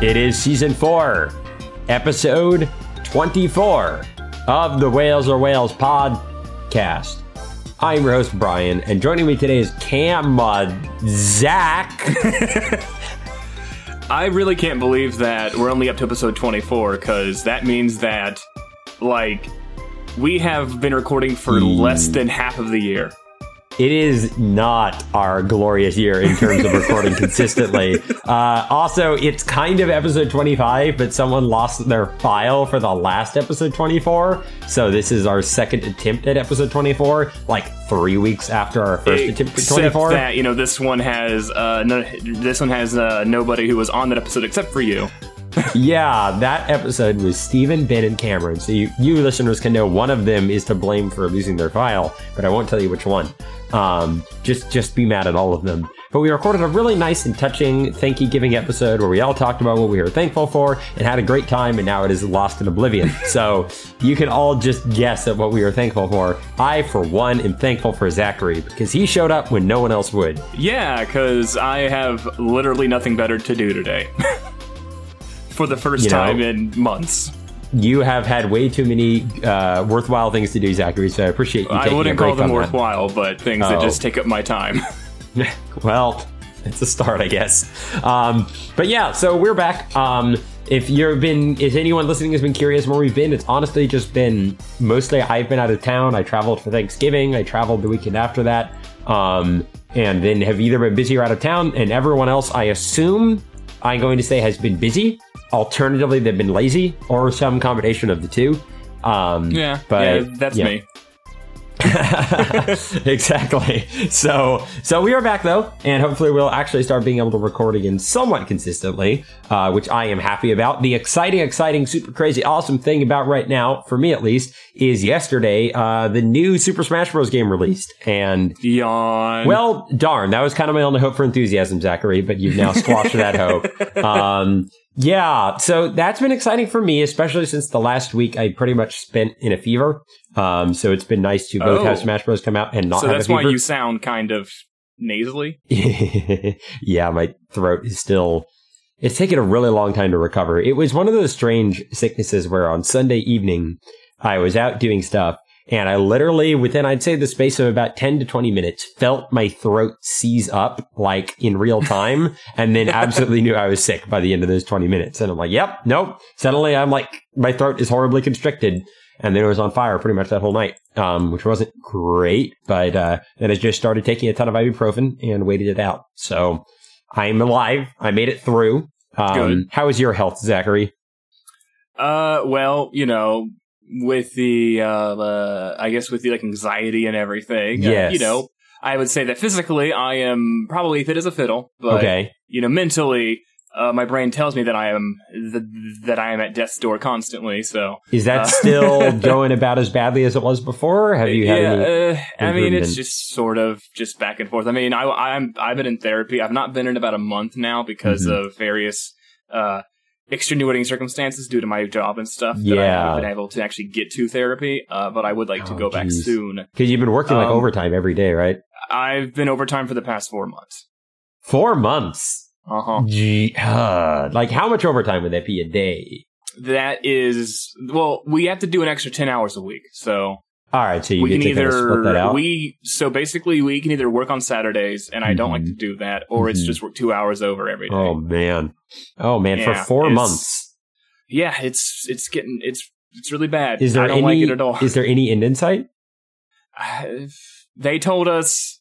It is season four, episode 24 of the Whales or Whales podcast. I'm your host, Bryan, and joining me today is Cam uh, Zach. I really can't believe that we're only up to episode 24 because that means that, like, we have been recording for less than half of the year. It is not our glorious year in terms of recording consistently. Uh, also, it's kind of episode 25, but someone lost their file for the last episode 24. So this is our second attempt at episode 24, like three weeks after our first attempt at Except 24. that you know this one has uh, no, this one has uh, nobody who was on that episode except for you. Yeah, that episode was Stephen, Ben, and Cameron. So you, you listeners can know one of them is to blame for losing their file, but I won't tell you which one. Um, just just be mad at all of them. But we recorded a really nice and touching thank you giving episode where we all talked about what we were thankful for and had a great time, and now it is lost in oblivion. so you can all just guess at what we were thankful for. I, for one, am thankful for Zachary because he showed up when no one else would. Yeah, because I have literally nothing better to do today. for the first You know- time in months. You have had way too many uh, worthwhile things to do, Zachary. So I appreciate you I wouldn't call them on that. worthwhile, but things that Oh. just take up my time. well, it's a start, I guess. Um, but yeah, so we're back. Um, if you've been, if anyone listening has been curious where we've been, it's honestly just been mostly I've been out of town. I traveled for Thanksgiving. I traveled the weekend after that, um, and then have either been busy or out of town. And everyone else, I assume, I'm going to say has been busy. Alternatively, they've been lazy, or some combination of the two. Um, yeah, but yeah, that's yeah. me. exactly. So, so we are back though, and hopefully we'll actually start being able to record again somewhat consistently, uh, which I am happy about. The exciting, exciting, super crazy, awesome thing about right now, for me at least, is yesterday uh, the new Super Smash Bros. game released, and Yawn. well, darn, that was kind of my only hope for enthusiasm, Zachary, but you've now squashed that hope. Um, yeah, so that's been exciting for me, especially since the last week I pretty much spent in a fever. Um, so it's been nice to both Oh. have Smash Bros. come out and not so that's why you sound kind of nasally. yeah, my throat is still. It's taken a really long time to recover. It was one of those strange sicknesses where on Sunday evening I was out doing stuff and I literally, within I'd say the space of about 10 to 20 minutes, felt my throat seize up like in real time and then absolutely knew I was sick by the end of those 20 minutes. And I'm like, yep, nope. Suddenly I'm like, my throat is horribly constricted. And then it was on fire pretty much that whole night, um, which wasn't great. But uh, then I just started taking a ton of ibuprofen and waited it out. So I'm alive. I made it through. Um, Good. How is your health, Zachary? Uh, well, you know, with the, uh, uh I guess with the like anxiety and everything, uh, you know, I would say that physically I am probably fit as a fiddle, but okay. you know, mentally, uh, my brain tells me that I am th- that I am at death's door constantly. So Is that Uh, still going about as badly as it was before? Have you had yeah, any? uh, I mean, it's just sort of just back and forth. I mean, I, I'm I've been in therapy. I've not been in about a month now because Mhm. of various uh, extenuating circumstances due to my job and stuff. That I Yeah. haven't been able to actually get to therapy. Uh, but I would like to Oh, go back soon. Because you've been working like um, overtime every day, right? I've been overtime for the past four months. Four months. Uh huh. Gee, uh, like how much overtime would that be a day? That is well, we have to do an extra ten hours a week. So All right, so you we get can to kind of split that either out. we so basically we can either work on Saturdays, and I don't like to do that, or it's Mhm. just work two hours over every day. oh man, oh man, for four months. Yeah, it's it's getting it's it's really bad. Is there I don't any? like it at all. Is there any end in sight? they told us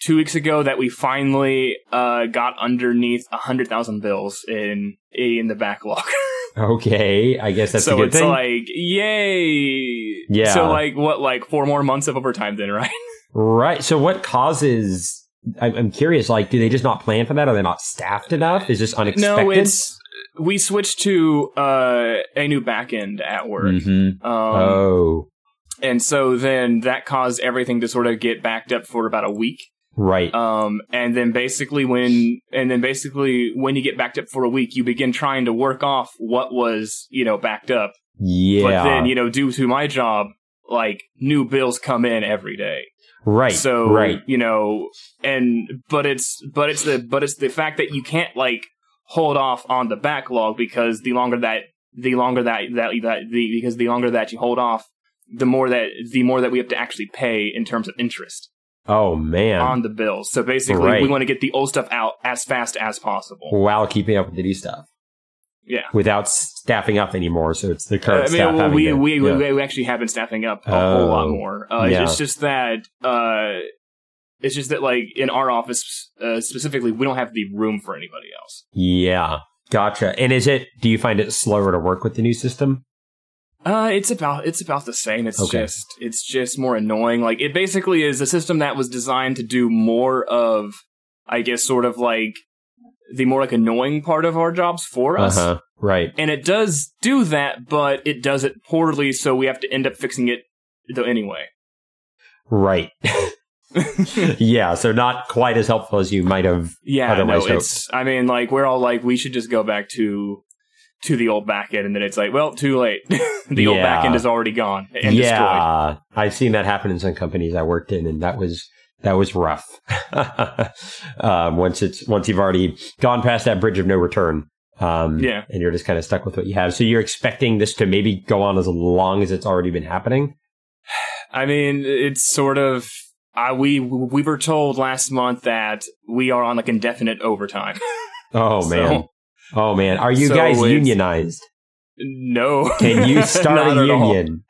two weeks ago that we finally uh, got underneath a hundred thousand bills in in the backlog. Okay, I guess that's so a good it's thing. like yay. Yeah. So like what like four more months of overtime then, right? right. So what causes? I'm, curious. Like, do they just not plan for that? Are they not staffed enough? Is this unexpected? No, it's we switched to uh, a new backend at work. Mhm. Um, oh, and so then that caused everything to sort of get backed up for about a week. Right. Um, and then basically when, and then basically when you get backed up for a week, you begin trying to work off what was, you know, backed up. yeah. But then, you know, due to my job, like new bills come in every day. right. So, right. you know, and, but it's, but it's the, but it's the fact that you can't like hold off on the backlog because the longer that the longer that that that the because the longer that you hold off, the more that the more that we have to actually pay in terms of interest Oh man. on the bills. So basically, Right. we want to get the old stuff out as fast as possible. while keeping up with the new stuff Yeah. without staffing up anymore. So it's the Uh, current I mean, staff. well, we, to- we, yeah. we actually have been staffing up a whole lot Oh, more. Uh, it's, yeah. just, just that uh, it's just that like in our office uh, specifically, we don't have the room for anybody else. yeah, gotcha. And is it? Do you find it slower to work with the new system? Uh, it's about it's about the same. It's Okay. just it's just more annoying. Like it basically is a system that was designed to do more of, I guess, sort of like the more like annoying part of our jobs for us. huh. Right. And it does do that, but it does it poorly, so we have to end up fixing it though anyway. Right. yeah. So not quite as helpful as you might have. Yeah, Otherwise no, it's. I mean, like we're all like, we should just go back to to the old back end, and then it's like, well, too late. the old back Yeah. end is already gone and destroyed. yeah, I've seen that happen in some companies I worked in, and that was that was rough. um, once it's once you've already gone past that bridge of no return. Um, Yeah. and you're just kind of stuck with what you have. So you're expecting this to maybe go on as long as it's already been happening. I mean, it's sort of. Uh, we we were told last month that we are on like indefinite overtime. Oh So- man. Oh man. Are you So guys unionized? no, Can you start a union?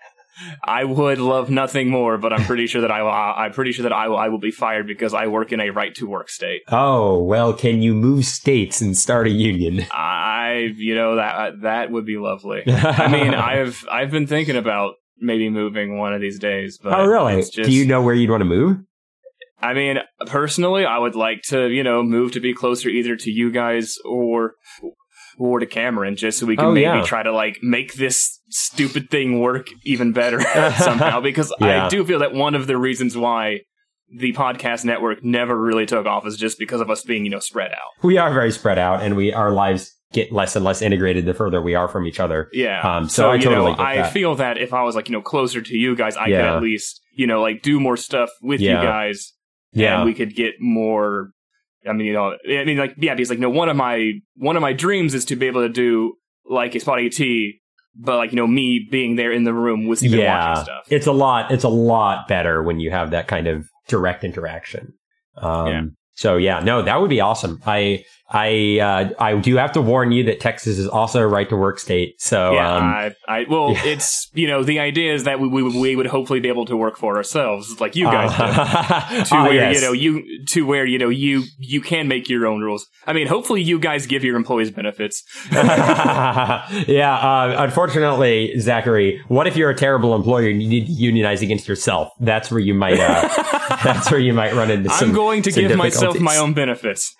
I would love nothing more, but I'm pretty sure that I will. I'm pretty sure that I will. I will be fired because I work in a right to work state. Oh, well, can you move states and start a union? I, you know, that that would be lovely. I mean, I've I've been thinking about maybe moving one of these days. But oh, really? Just, Do you know where you'd want to move? I mean, personally, I would like to, you know, move to be closer either to you guys or or to Cameron, just so we can Oh, maybe yeah. try to like make this stupid thing work even better somehow. Because Yeah. I do feel that one of the reasons why the podcast network never really took off is just because of us being, you know, spread out. We are very spread out, and we our lives get less and less integrated the further we are from each other. Yeah. Um, so I totally know, I that. feel that if I was like, you know, closer to you guys, I could at least, you know, like do more stuff with Yeah. you guys. Yeah, And we could get more I mean, you know, I mean like yeah, because like no one of my one of my dreams is to be able to do like a spot AT, but like, you know, me being there in the room with you yeah. watching stuff. It's a lot. It's a lot better when you have that kind of direct interaction. Um, Yeah. So yeah, no, that would be awesome. I I uh, I do have to warn you that Texas is also a right to work state. So yeah, um, I, I well, yeah. it's you know the idea is that we, we we would hopefully be able to work for ourselves, like you guys do. uh, to ah, where yes. you know you to where you know you you can make your own rules. I mean, hopefully you guys give your employees benefits. yeah. Uh, unfortunately, Zachary, what if you're a terrible employer and you need to unionize against yourself? That's where you might. Uh, that's where you might run into some. I'm going to give myself my own benefits.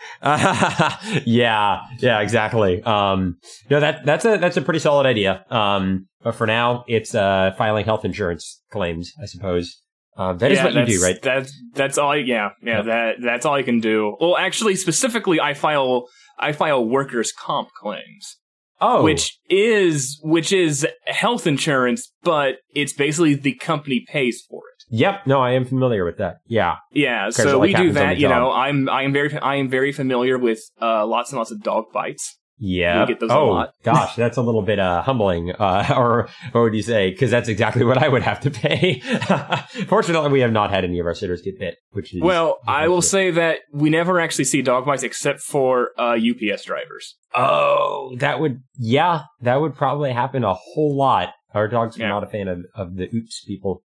Yeah, yeah, exactly. Um, no, that that's a that's a pretty solid idea. Um, but for now, it's uh filing health insurance claims, I suppose. Um, that is Yeah, what you do, right? That's that's all. Yeah, yeah. Yep. That that's all I can do. Well, actually, specifically, I file I file workers' comp claims, Oh, which is which is health insurance, but it's basically the company pays for it. Yep. No, I am familiar with that. Yeah. Yeah, so like, we do that. You know, I'm I am very I am very familiar with uh, lots and lots of dog bites. Yeah. We get those a oh, lot. gosh, that's a little bit uh, humbling. Uh, or what would you say? Because that's exactly what I would have to pay. Fortunately, we have not had any of our sitters get bit, which is Well, I will say that we never actually see dog bites except for uh, UPS drivers. Oh, that would yeah, that would probably happen a whole lot. Our dogs are Yeah. not a fan of, of the oops people.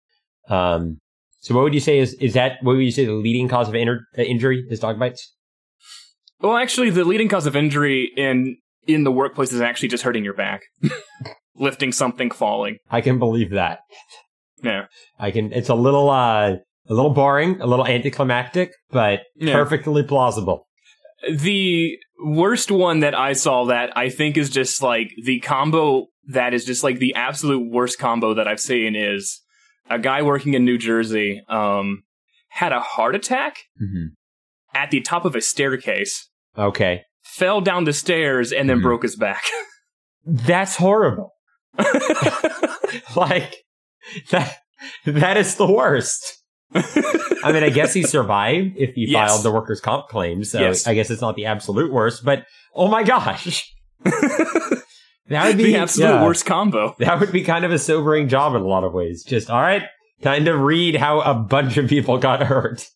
Um, so what would you say is is that what would you say the leading cause of inter- uh, injury is dog bites? Well, actually, the leading cause of injury in in the workplace is actually just hurting your back, lifting something, falling. I can believe that. Yeah, I can. It's a little uh, a little boring, a little anticlimactic, but Yeah. perfectly plausible. the worst one that I saw that I think is just like the combo that is just like the absolute worst combo that I've seen is a guy working in New Jersey um had a heart attack hmm at the top of a staircase, Okay, fell down the stairs, and then Mhm. broke his back. that's horrible. like that. That is the worst. I mean, I guess he survived if he Yes. filed the workers' comp claim. So Yes. I guess it's not the absolute worst, but oh my gosh. that would be the absolute yeah, worst combo. That would be kind of a sobering job in a lot of ways. Just, all right, time to read how a bunch of people got hurt.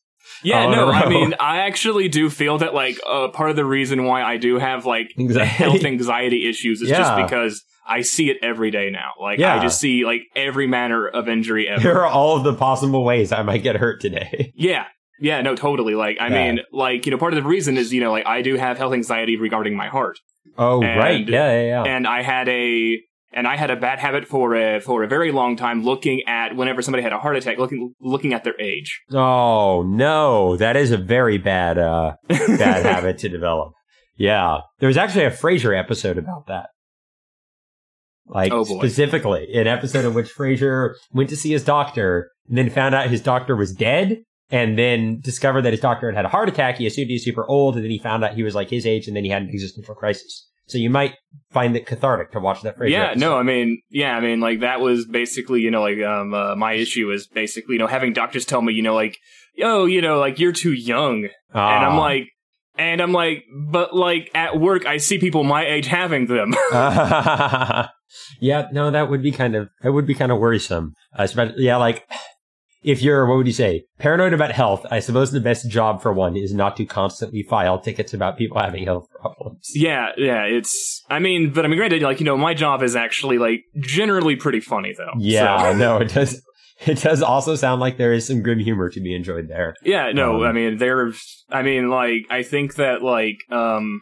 Yeah, all in a no, I mean, I actually do feel that like uh, part of the reason why I do have like Anxiety. health anxiety issues is just because I see it every day now. Like Yeah. I just see like every manner of injury ever. Here are all of the possible ways I might get hurt today. Yeah. Yeah, no, totally. Like, I Yeah. mean, like, you know, part of the reason is, you know, like, I do have health anxiety regarding my heart. Oh, And- right. Yeah, yeah, yeah. And I had a, and I had a bad habit for a, for a very long time looking at whenever somebody had a heart attack, looking, looking at their age. Oh, no. That is a very bad, uh, bad habit to develop. Yeah. There was actually a Frasier episode about that. Like, Oh, specifically, an episode in which Frasier went to see his doctor and then found out his doctor was dead and then discovered that his doctor had had a heart attack. He assumed he was super old and then he found out he was like his age and then he had an existential crisis. So you might find it cathartic to watch that Frasier yeah, episode. no, I mean, yeah, I mean, like, that was basically, you know, like, um, uh, my issue is basically, you know, having doctors tell me, you know, like, yo, you know, like, you're too young. And I'm Ah. like, and I'm like, but like, at work, I see people my age having them. yeah, no, that would be kind of that would be kind of worrisome. Uh, especially, yeah, like if you're what would you say paranoid about health, I suppose the best job for one is not to constantly file tickets about people having health problems. Yeah, yeah, it's. I mean, but I mean, granted, like you know, my job is actually like generally pretty funny though. Yeah, So- no, it does. It does also sound like there is some good humor to be enjoyed there. yeah, no, Um, I mean, there's. I mean, like, I think that like, um,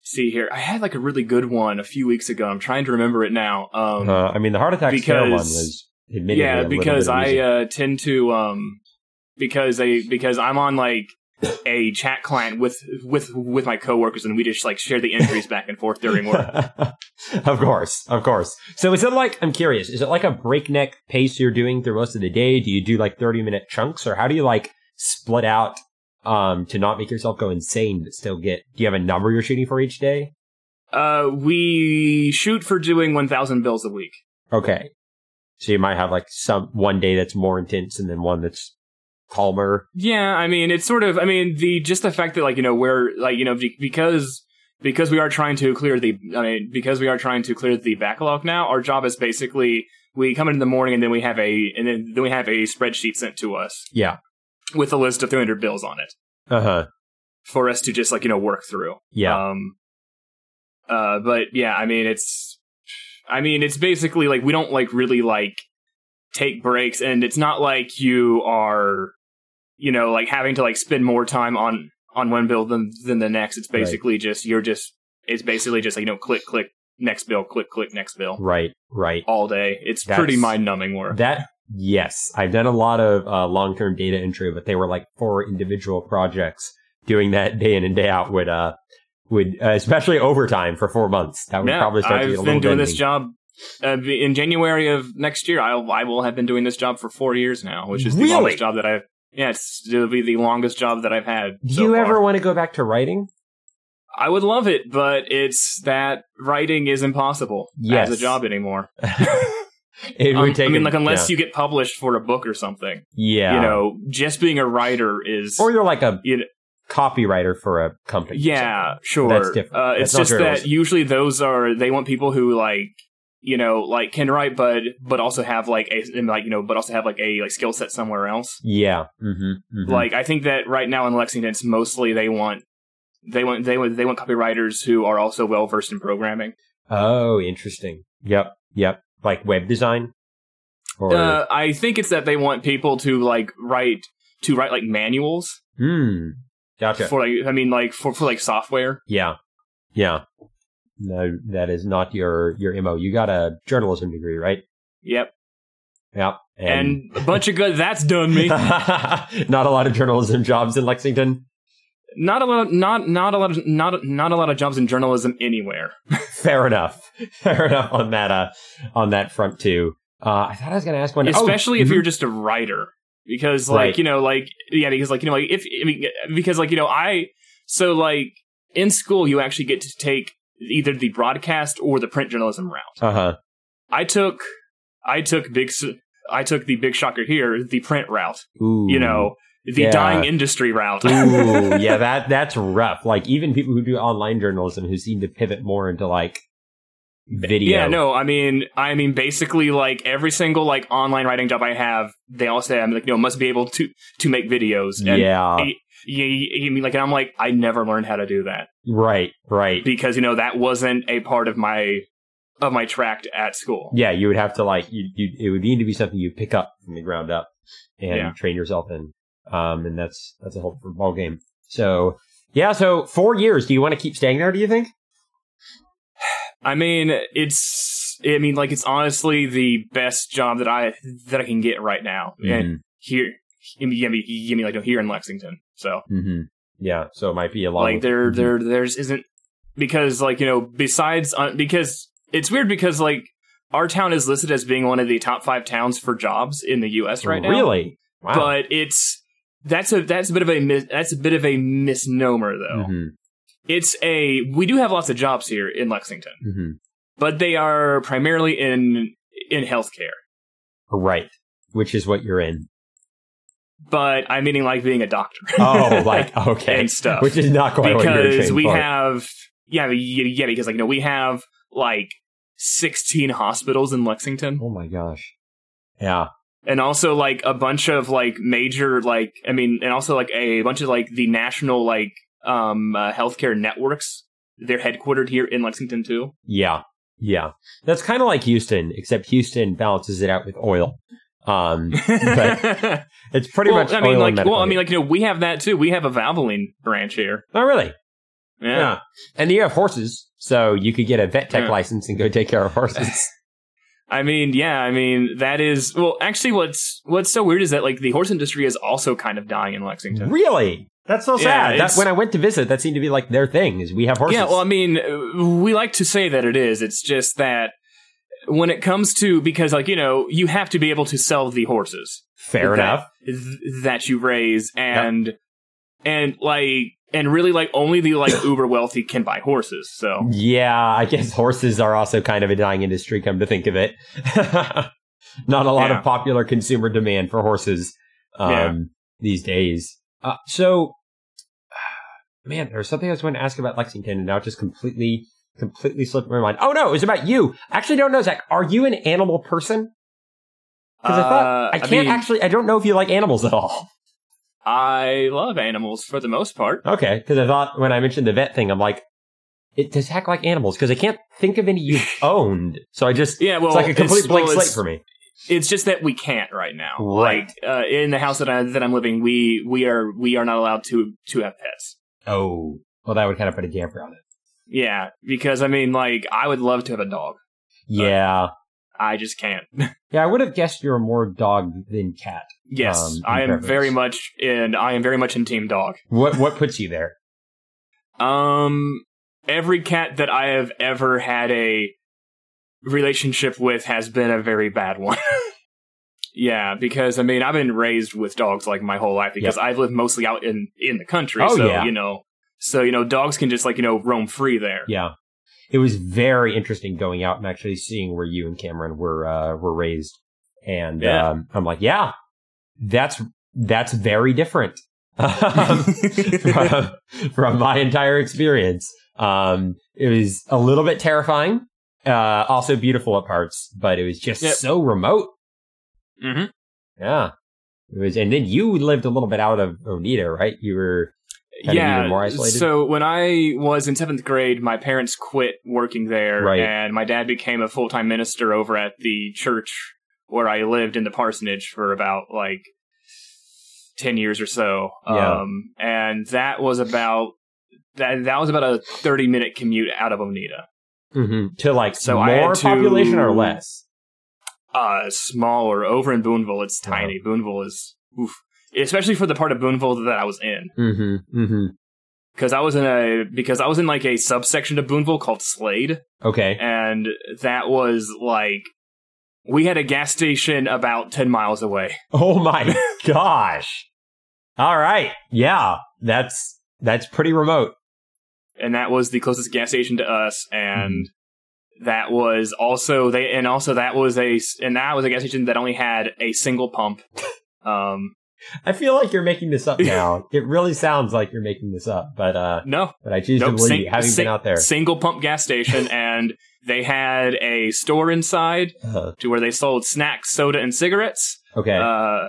see here, I had like a really good one a few weeks ago. I'm trying to remember it now. Um, Uh, I mean, the heart attack scare one was yeah, because I uh, tend to um, because I because I'm on like a chat client with with with my coworkers, and we just like share the injuries back and forth during work. of course, of course. So is it like I'm curious, is it like a breakneck pace you're doing through most of the day? Do you do like 30 minute chunks or how do you like split out um to not make yourself go insane but still get do you have a number you're shooting for each day? Uh, we shoot for doing 1,000 bills a week. Okay. So you might have like some one day that's more intense and then one that's calmer. Yeah, I mean, it's sort of. I mean, the just the fact that like you know we're like you know because because we are trying to clear the. I mean, because we are trying to clear the backlog now. Our job is basically we come in in the morning and then we have a and then then we have a spreadsheet sent to us Yeah. with a list of 300 bills on it Uh-huh. for us to just like you know work through. Yeah. Um. Uh, but yeah, I mean, it's. I mean, it's basically like we don't like really like take breaks, and it's not like you are, you know, like having to like spend more time on on one bill than than the next. It's Right. basically just you're just. It's basically just like you know, click, click, next bill, click, click, next bill, right, right. all day. It's That's- pretty mind numbing work. That yes, I've done a lot of uh, long-term data entry, but they were like four individual projects. Doing that day in and day out would uh would uh, especially overtime for four months. That would yeah, probably start to get a I've been doing this job uh, in January of next year. I'll, I will have been doing this job for four years now, which is the Really? longest job that I've. Yeah, it's, it'll be the longest job that I've had. Do so you far. ever want to go back to writing? I would love it, but it's that writing is impossible Yes. as a job anymore. it Um, would take. I mean, like unless yeah. you get published for a book or something. yeah, You know, just being a writer is. or you're like a you know, copywriter for a company. yeah, sure. That's different. Uh, it's just that usually those are they want people who like you know like can write, but but also have like a and, like you know but also have like a like skill set somewhere else. Yeah. Mm-hmm, Like I think that right now in Lexington, it's mostly they want they want they want they want copywriters who are also well versed in programming. oh, interesting. Yep. Yep. Like web design. Or Uh, I think it's that they want people to like write to write like manuals hmm. Gotcha. for like I mean like for for like software. Yeah. Yeah. No, that is not your your mo. You got a journalism degree, right? Yep, Yep. and, a bunch of good. That's done me. not a lot of journalism jobs in Lexington. not a lot. Not not a lot of not not a lot of jobs in journalism anywhere. Fair enough. Fair enough on that. Uh, on that front too. Uh, I thought I was going to ask one. oh, especially if mhm. you're just a writer because like Right. you know like yeah because like you know like if I mean, because like you know i so like in school you actually get to take either the broadcast or the print journalism route Uh huh. i took i took big I took the big shocker here, the print route. Ooh. You know, the Yeah. dying industry route. Ooh, yeah, that that's rough. Like even people who do online journalism who seem to pivot more into like video. Yeah, no, I mean, I mean, basically, like every single like online writing job I have, they all say I'm like, you know, must be able to to make videos. And Yeah. you, you mean like, and I'm like, I never learned how to do that Right. Right. because you know that wasn't a part of my of my tract at school. Yeah, you would have to like you. you it would need to be something you pick up from the ground up and Yeah. train yourself in. Um, and that's that's a whole ball game. So yeah, so four years. Do you want to keep staying there? Do you think? I mean, it's, I mean, like it's honestly the best job that I that I can get right now, and here, you mean, you mean like here in Lexington. So Mm-hmm. Yeah. So it might be a lot. like there Mhm. there there's isn't because like you know besides uh, because it's weird because like our town is listed as being one of the top five towns for jobs in the U.S. right now. Really? Wow. but it's that's a that's a bit of a mis- that's a bit of a misnomer though. Mhm. It's a we do have lots of jobs here in Lexington, Mhm. but they are primarily in in healthcare. Right. Which is what you're in. But I'm meaning like being a doctor. Oh, like okay, and stuff. Which is not quite because we for. have yeah yeah yeah, because like you know we have like 16 hospitals in Lexington Oh my gosh. Yeah. and also like a bunch of like major like I mean and also like a bunch of like the national like um uh, healthcare networks they're headquartered here in Lexington too. Yeah. Yeah. That's kind of like Houston, except Houston balances it out with oil. Um, but it's pretty well, much. I mean like well I mean like you know we have that too. We have a Valvoline branch here. oh really? Yeah. And you have horses, so you could get a vet tech Yeah. license and go take care of horses. I mean, yeah, I mean that is well. Actually, what's what's so weird is that like the horse industry is also kind of dying in Lexington. really? That's so Yeah, sad. that, when I went to visit, that seemed to be like their thing. Is we have horses. Yeah, well, I mean, uh, we like to say that it is. It's just that when it comes to because like you know you have to be able to sell the horses fair that, enough. th- that you raise and and like and really like only the like uber wealthy can buy horses. So Yeah, I guess horses are also kind of a dying industry. Come to think of it, not a lot Yeah. of popular consumer demand for horses um, Yeah. these days. Uh, so, man, there was something I was going to ask about Lexington, and now it just completely, completely slipped my mind. Oh no, it was about you. I actually don't know, Zach. Are you an animal person? Because I Uh, thought I can't mean, actually. I don't know if you like animals at all. I love animals for the most part. Okay, because I thought when I mentioned the vet thing, I'm like, it does Zach like animals? Because I can't think of any you've owned. So I just Yeah, well, it's like a complete blank well, slate for me. It's just that we can't right now. Right. Like uh, in the house that I that I'm living, we we are we are not allowed to to have pets. Oh, well, that would kind of put a damper on it. Yeah, because I mean, like I would love to have a dog. Yeah, I just can't. yeah. I would have guessed you're more dog than cat. yes, Um, I am preference. very much and I am very much in team dog. What what puts you there? Um, every cat that I have ever had a relationship with has been a very bad one. yeah, because I mean, I've been raised with dogs like my whole life because I've lived mostly out in in the country. Oh, so yeah. you know, so you know, dogs can just like you know roam free there. Yeah, it was very interesting going out and actually seeing where you and Cameron were uh, were raised, and Yeah. um, I'm like, yeah, that's that's very different um, from, from my entire experience. Um, it was a little bit terrifying, uh, also beautiful at parts, but it was just Yep. so remote. Hmm Yeah. It was, and then you lived a little bit out of Oneida, right? You were yeah. even more isolated. So when I was in seventh grade, my parents quit working there, Right. and my dad became a full time minister over at the church where I lived in the parsonage for about like ten years or so. Yeah. Um, and that was about that. That was about a thirty minute commute out of Oneida. Mhm. to like So more to- population or less. Uh, smaller over in Booneville. It's Wow. tiny. Booneville is oof, especially for the part of Booneville that I was in. Mm-hmm. Mm-hmm. because I was in a because I was in like a subsection of Booneville called Slade, Okay. and that was like we had a gas station about ten miles away. Oh my gosh. All right. Yeah. That's that's pretty remote. And that was the closest gas station to us, and that was also they and also that was a and that was a gas station that only had a single pump. Um, I feel like you're making this up now. it really sounds like you're making this up, but uh, no, but I choose nope, to believe sing- you, having sing- been out there. single pump gas station, and they had a store inside Uh, to where they sold snacks, soda, and cigarettes. okay. Uh,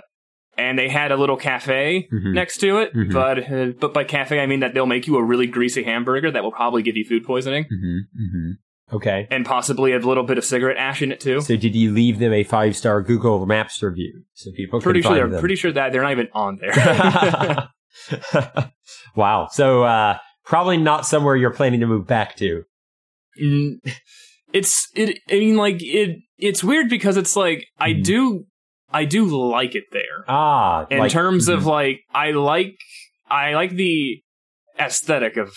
and they had a little cafe Mhm. next to it, Mhm. but uh, but by cafe I mean that they'll make you a really greasy hamburger that will probably give you food poisoning hmm hmm Okay. and possibly a little bit of cigarette ash in it too. So did you leave them a five star Google Maps review so people pretty can sure find they're them? pretty sure that they're not even on there. wow. So uh, probably not somewhere you're planning to move back to. Mm, it's it. I mean, like it. It's weird because it's like I Mhm. do, I do like it there. Ah, In like- terms of mhm. like, I like, I like the aesthetic of.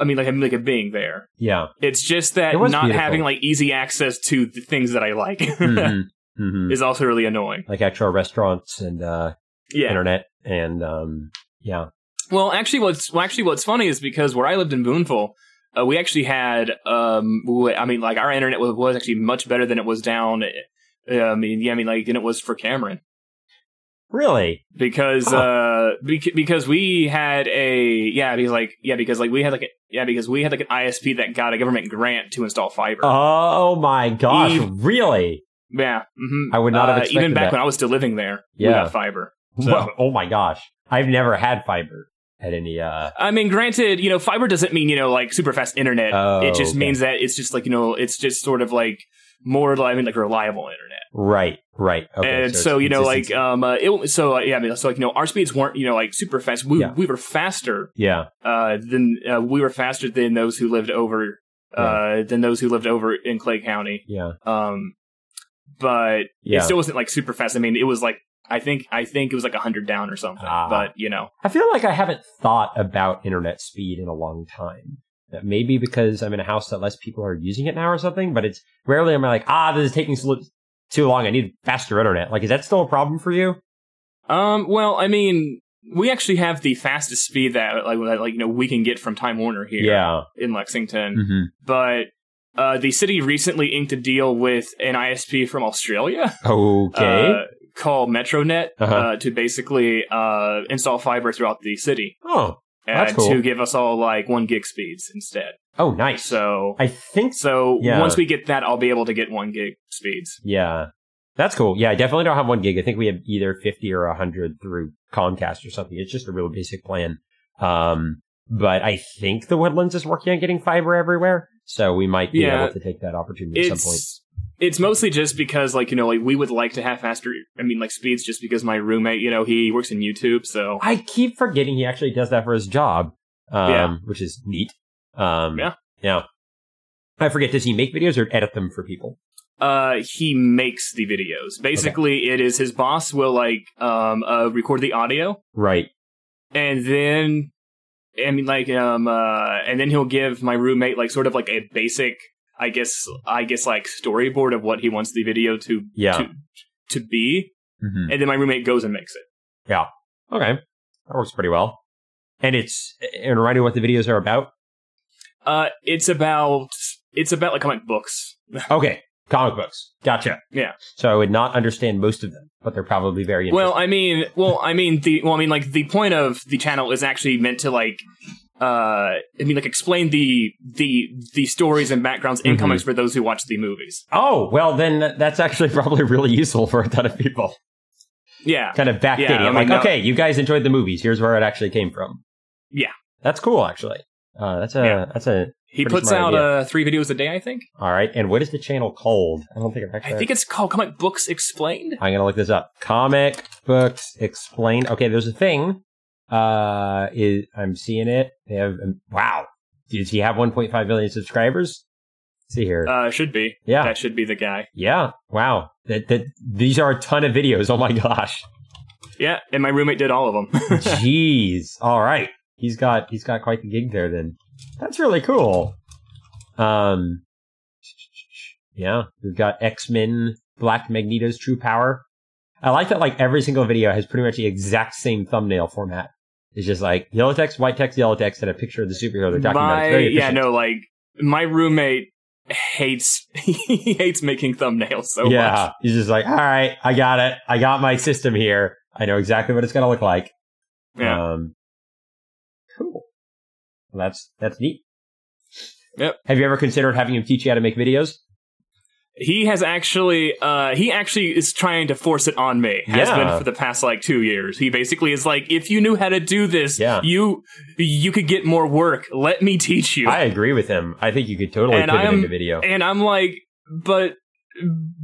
I mean, like I'm like a being there. yeah. It's just that not beautiful. having like easy access to the things that I like Mhm. Mhm. is also really annoying. Like actual restaurants and uh, Yeah. internet and um, yeah. Well, actually, what's well, actually what's funny is because where I lived in Booneville, uh, we actually had. Um, I mean, like our internet was, was actually much better than it was down. uh, I mean, yeah, I mean, like, than it was for Cameron Really? because Huh. uh, bec- because we had a yeah, because like yeah, because like we had like a, yeah, because we had like an ISP that got a government grant to install fiber. Oh my gosh! Eve- really? yeah, hmm I would not have uh, even back that. when I was still living there. we Yeah. got fiber. So- Whoa, oh my gosh! I've never had fiber at any. Uh, I mean, granted, you know, fiber doesn't mean you know like super fast internet. Oh, it just okay. means that it's just like you know, it's just sort of like more, I mean, like reliable internet. right. Right. Okay. and so, it's you know, like um, uh, it, so uh, yeah, I mean, so like you know, our speeds weren't you know like super fast. We Yeah. we were faster yeah. uh than uh, we were faster than those who lived over uh than those who lived over in Clay County. Yeah. Um, but Yeah. it still wasn't like super fast. I mean, it was like I think I think it was like hundred down or something. Ah. But you know, I feel like I haven't thought about internet speed in a long time. That maybe because I'm in a house that less people are using it now or something, but it's rarely am I like, ah, this is taking too long. I need faster internet. Like, is that still a problem for you? Um, well, I mean, we actually have the fastest speed that like like you know we can get from Time Warner here Yeah. in Lexington, Mm-hmm. but uh, the city recently inked a deal with an ISP from Australia Okay. uh, called MetroNet Uh-huh. uh, to basically uh, install fiber throughout the city oh. And cool. to give us all like one gig speeds instead. Oh, nice. So, I think so Yeah. once we get that, I'll be able to get one gig speeds. Yeah. That's cool. Yeah, I definitely don't have one gig. I think we have either 50 or 100 through Comcast or something. It's just a real basic plan. Um, but I think the Woodlands is working on getting fiber everywhere. So we might be Yeah. able to take that opportunity at some point. It's mostly just because like you know like we would like to have faster. I mean like speeds just because my roommate you know he works in YouTube so I keep forgetting he actually does that for his job. Um, Yeah. which is neat. Um, Yeah. Yeah. I forget, does he make videos or edit them for people? uh he makes the videos. Basically, it is his boss will like um uh record the audio Right. and then I mean like um uh and then he'll give my roommate like sort of like a basic I guess I guess like storyboard of what he wants the video to Yeah. to to be hmm and then my roommate goes and makes it. Yeah. Okay. That works pretty well. And it's, and remind me what the videos are about. Uh it's about it's about like comic books. Okay. Comic books. Gotcha. Yeah. So I would not understand most of them, but they're probably very interesting. Well, I mean, well, I mean the well, I mean like the point of the channel is actually meant to like uh I mean like explain the the the stories and backgrounds in Mhm. comics for those who watch the movies. oh, well, then that's actually probably really useful for a ton of people. Yeah. Kind of backdating. Yeah, I it. mean, like, no- okay, you guys enjoyed the movies. Here's where it actually came from. Yeah. That's cool, actually. Uh, that's a, Yeah. that's a, He puts out uh 3 videos a day, I think. all right. And what is the channel called? I don't think I've actually. I think it's called Comic Books Explained. I'm gonna look this up. Comic books explained. Okay, there's a thing. Uh, is I'm seeing it. They have um, wow. Does he have 1.5 million subscribers? Let's see here. Uh should be. yeah, That should be the guy. yeah. Wow. That that these are a ton of videos. Oh my gosh. Yeah, and my roommate did all of them. Jeez. All right. He's got he's got quite the gig there. Then that's really cool. Um. Yeah, we've got X Men, Black Magneto's True Power. I like that. Like every single video has pretty much the exact same thumbnail format. It's just like yellow text, white text, yellow text, and a picture of the superhero they're talking about. My very yeah, no, like my roommate hates he hates making thumbnails so yeah, much. he's just like, all right, I got it. I got my system here. I know exactly what it's gonna look like. Yeah. Um, cool. Well, that's that's neat. Yep. Have you ever considered having him teach you how to make videos? He has actually uh he actually is trying to force it on me. Has Yeah. been for the past like 2 years. He basically is like if you knew how to do this, Yeah. you you could get more work. Let me teach you. I agree with him. I think you could totally And pivot I'm- into video. and I'm like but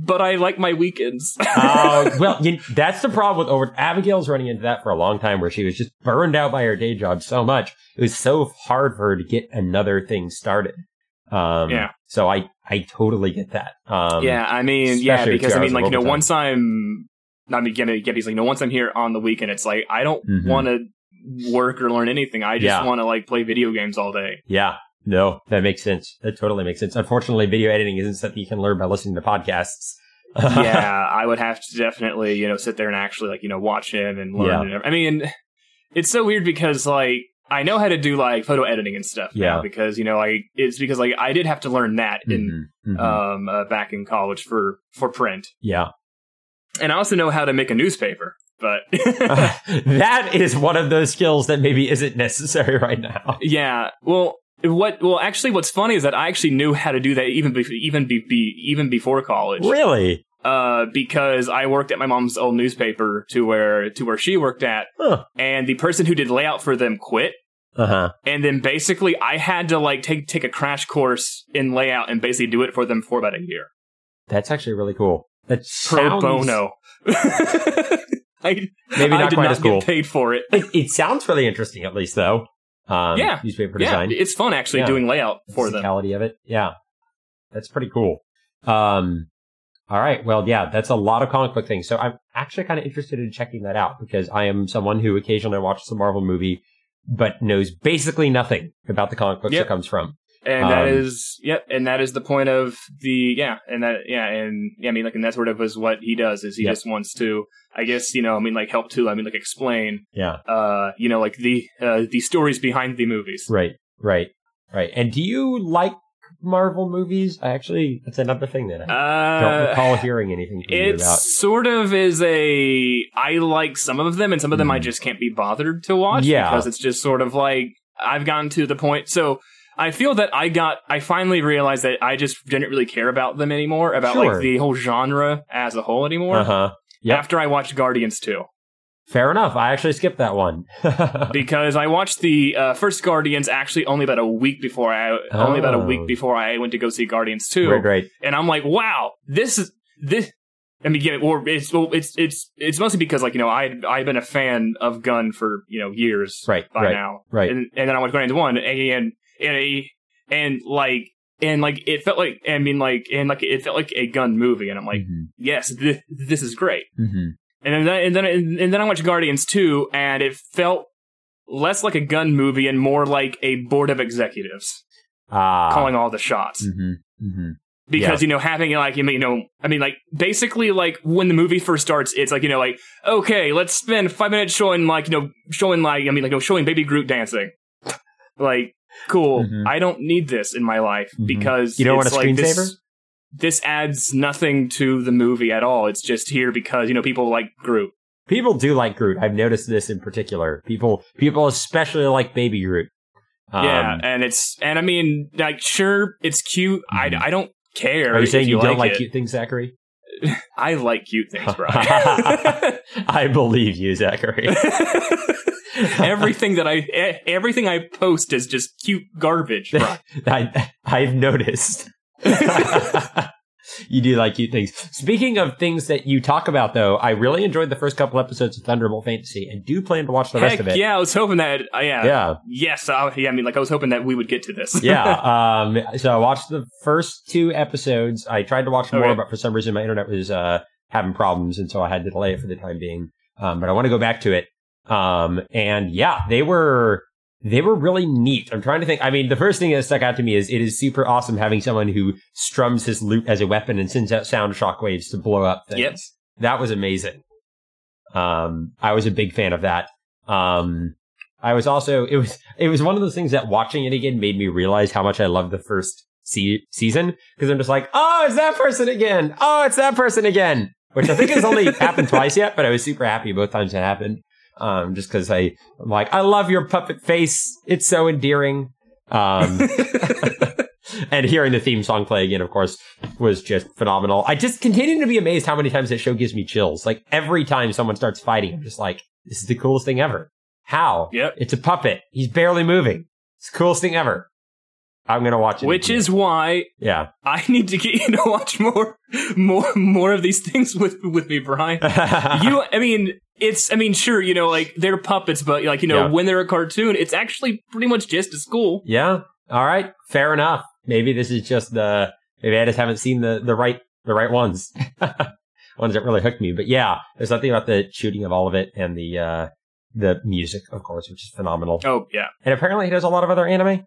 but I like my weekends. uh, well, you, that's the problem with over. Abigail's running into that for a long time, where she was just burned out by her day job so much. It was so hard for her to get another thing started. Um, Yeah. So I I totally get that. Um, yeah, I mean, yeah, because I mean, like you know, once I'm not me getting get these like, you know, once I'm here on the weekend, it's like I don't Mhm. want to work or learn anything. I just Yeah. want to like play video games all day. Yeah. No, that makes sense. That totally makes sense. Unfortunately, video editing isn't something you can learn by listening to podcasts. yeah, I would have to definitely you know sit there and actually like you know watch him and learn. Yeah. and I mean, it's so weird because like. I know how to do like photo editing and stuff Yeah. because you know like it's because like I did have to learn that in Mhm, mhm. um uh, back in college for for print yeah. and I also know how to make a newspaper but that is one of those skills that maybe isn't necessary right now. Yeah. Well, what? Well, actually, what's funny is that I actually knew how to do that even be, even be, be even before college. Really? Uh, because I worked at my mom's old newspaper to where to where she worked at, Huh. and the person who did layout for them quit. Uh huh. And then basically, I had to like take take a crash course in layout and basically do it for them for about a year That's actually really cool. That pro sounds, bono. I, Maybe I not did quite not as cool. get paid for it. It, it sounds really interesting, at least though. Um, Yeah. Newspaper Yeah, design. it's fun actually Yeah. doing layout The for them. physicality of it. Yeah. That's pretty cool. Um, all right. Well, yeah, that's a lot of comic book things. So I'm actually kind of interested in checking that out because I am someone who occasionally watches a Marvel movie, but knows basically nothing about the comic books Yep. it comes from. and that Um, is yep and that is the point of the yeah and that yeah and yeah, i mean like and that sort of is what he does is he Yep. just wants to i guess you know i mean like help to i mean like explain Yeah. uh you know like the uh the stories behind the movies Right. Right. Right. And do you like Marvel movies? I actually, that's another thing that I don't uh recall hearing anything from you it sort of is a i like some of them and some of them i Mhm. just can't be bothered to watch Yeah. because it's just sort of like i've gotten to the point so I feel that I got, I finally realized that I just didn't really care about them anymore, about Sure. like the whole genre as a whole anymore. Uh huh. Yep. after I watched Guardians 2. Fair enough. I actually skipped that one. Because I watched the uh, first Guardians actually only about a week before I only about a Oh. week before I went to go see Guardians 2. right. Right. And I'm like, "Wow, this is this I mean, yeah, or it's well, it's it's it's mostly because like you know I I've been a fan of Gunn for you know years Right. by right. now, Right. and and then I went Guardians one and and and like and like it felt like I mean like and like it felt like a Gunn movie, and I'm like, Mhm. yes, this, this is great. Mhm. And then and then and then I watched Guardians 2 and it felt less like a Gunn movie and more like a board of executives Ah. calling all the shots. Mhm. Mhm. Because you know having like you know I mean like basically like when the movie first starts it's like you know like okay let's spend 5 minutes showing like you know showing like I mean like you know, showing baby Groot dancing. Like cool. Mhm. I don't need this in my life Mhm. because You don't it's want a like screensaver? this, this adds nothing to the movie at all. It's just here because you know people like Groot. People do like Groot. I've noticed this in particular. People, people especially like Baby Groot. Um, yeah, and it's and I mean, like, sure, it's cute. Mhm. I, I don't care. Are you saying you, don't like it. cute things, Zachary? I like cute things, bro. I believe you, Zachary. everything that I everything I post is just cute garbage, bro. I, I've noticed. you do like cute things. Speaking of things that you talk about, though, I really enjoyed the first couple episodes of Thunderbolt Fantasy and do plan to watch the rest of it. yeah, I was hoping that. Uh, yeah, Yeah. yes, I, yeah. I mean, like, I was hoping that we would get to this. yeah. Um, so I watched the first two episodes. I tried to watch more, Okay. but for some reason my internet was uh, having problems, and so I had to delay it for the time being. Um, but I want to go back to it. Um, and yeah, they were they were really neat. I'm trying to think. I mean, the first thing that stuck out to me is it is super awesome having someone who strums his lute as a weapon and sends out sound shockwaves to blow up things. Yep. That was amazing. Um, I was a big fan of that. Um, I was also it was it was one of those things that watching it again made me realize how much I loved the first se- season because I'm just like, oh, it's that person again. Oh, it's that person again. Which I think has only happened twice yet, but I was super happy both times it happened. Um, just because I, I'm like, I love your puppet face. It's so endearing. Um, and hearing the theme song play again, of course, was just phenomenal. I just continue to be amazed how many times that show gives me chills. Like every time someone starts fighting, I'm just like, this is the coolest thing ever. How? Yep. It's a puppet. He's barely moving. It's the coolest thing ever. I'm gonna watch it. Which is why yeah. I need to get you to watch more, more, more of these things with with me, Bryan. you, I mean, it's, I mean, sure, you know, like they're puppets, but like you know, Yeah. when they're a cartoon, it's actually pretty much just as cool. yeah. All right. Fair enough. Maybe this is just the maybe I just haven't seen the the right the right ones. ones that really hooked me. But yeah, there's something about the shooting of all of it and the uh the music, of course, which is phenomenal. Oh yeah. And apparently he does a lot of other anime.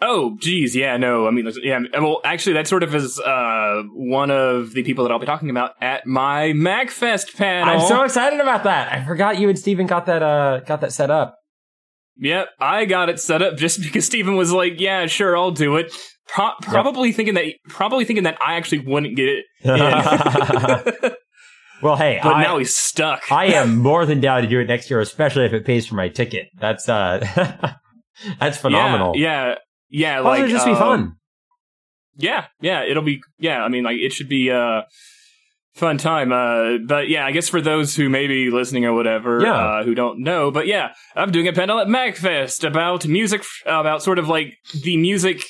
Oh, geez, yeah, no, I mean, yeah, well, actually, that sort of is uh, one of the people that I'll be talking about at my MagFest panel. I'm so excited about that. I forgot you and Steven got that uh got that set up. Yep, I got it set up just because Steven was like, "Yeah, sure, I'll do it." Pro- probably thinking that, probably thinking that I actually wouldn't get it. well, hey, but I, now he's stuck. I am more than down to do it next year, especially if it pays for my ticket. That's uh that's phenomenal. Yeah, yeah, yeah. Like doesn't it just be um, fun? Yeah, yeah, it'll be. Yeah, I mean, like it should be a fun time. Uh, but yeah, I guess for those who may be listening or whatever, Yeah. uh, who don't know, but yeah, I'm doing a panel at MagFest about music, about sort of like the music.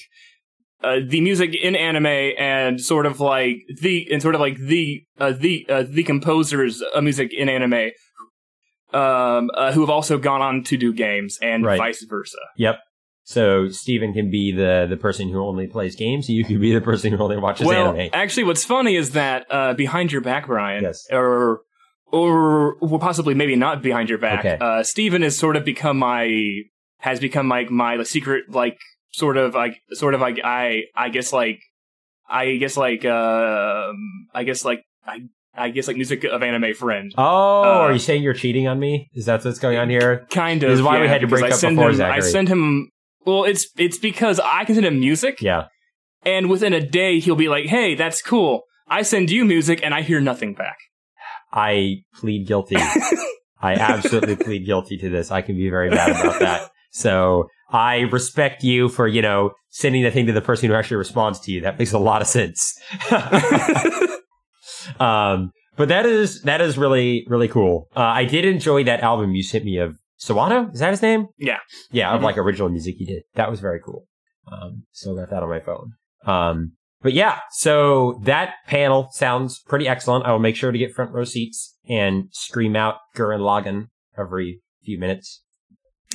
Uh, the music in anime and sort of like the and sort of like the uh, the uh, the composers of music in anime um uh, who have also gone on to do games and Right. vice versa Yep. So Steven can be the the person who only plays games. You can be the person who only watches well, anime. actually, what's funny is that uh, behind your back, Bryan, Yes. or or well, possibly maybe not behind your back, Okay. uh, Steven has sort of become my has become like my, like secret like sort of like sort of like I I guess like I guess like um I guess like I I guess like music of anime friend. Oh, uh, are you saying you're cheating on me? Is that what's going on here? Kind of. This is why we had to break I up send before him, I send him. Well, it's it's because I can send him music, Yeah. and within a day he'll be like, "Hey, that's cool." I send you music, and I hear nothing back. I plead guilty. I absolutely plead guilty to this. I can be very bad about that. So I respect you for, you know, sending the thing to the person who actually responds to you. That makes a lot of sense. um, but that is, that is really, really cool. Uh, I did enjoy that album you sent me of Sawano. Is that his name? Yeah. Yeah. Of Mhm. like original music he did. That was very cool. Um, still got that on my phone. Um, but yeah, so that panel sounds pretty excellent. I will make sure to get front row seats and scream out Gurren Lagann every few minutes.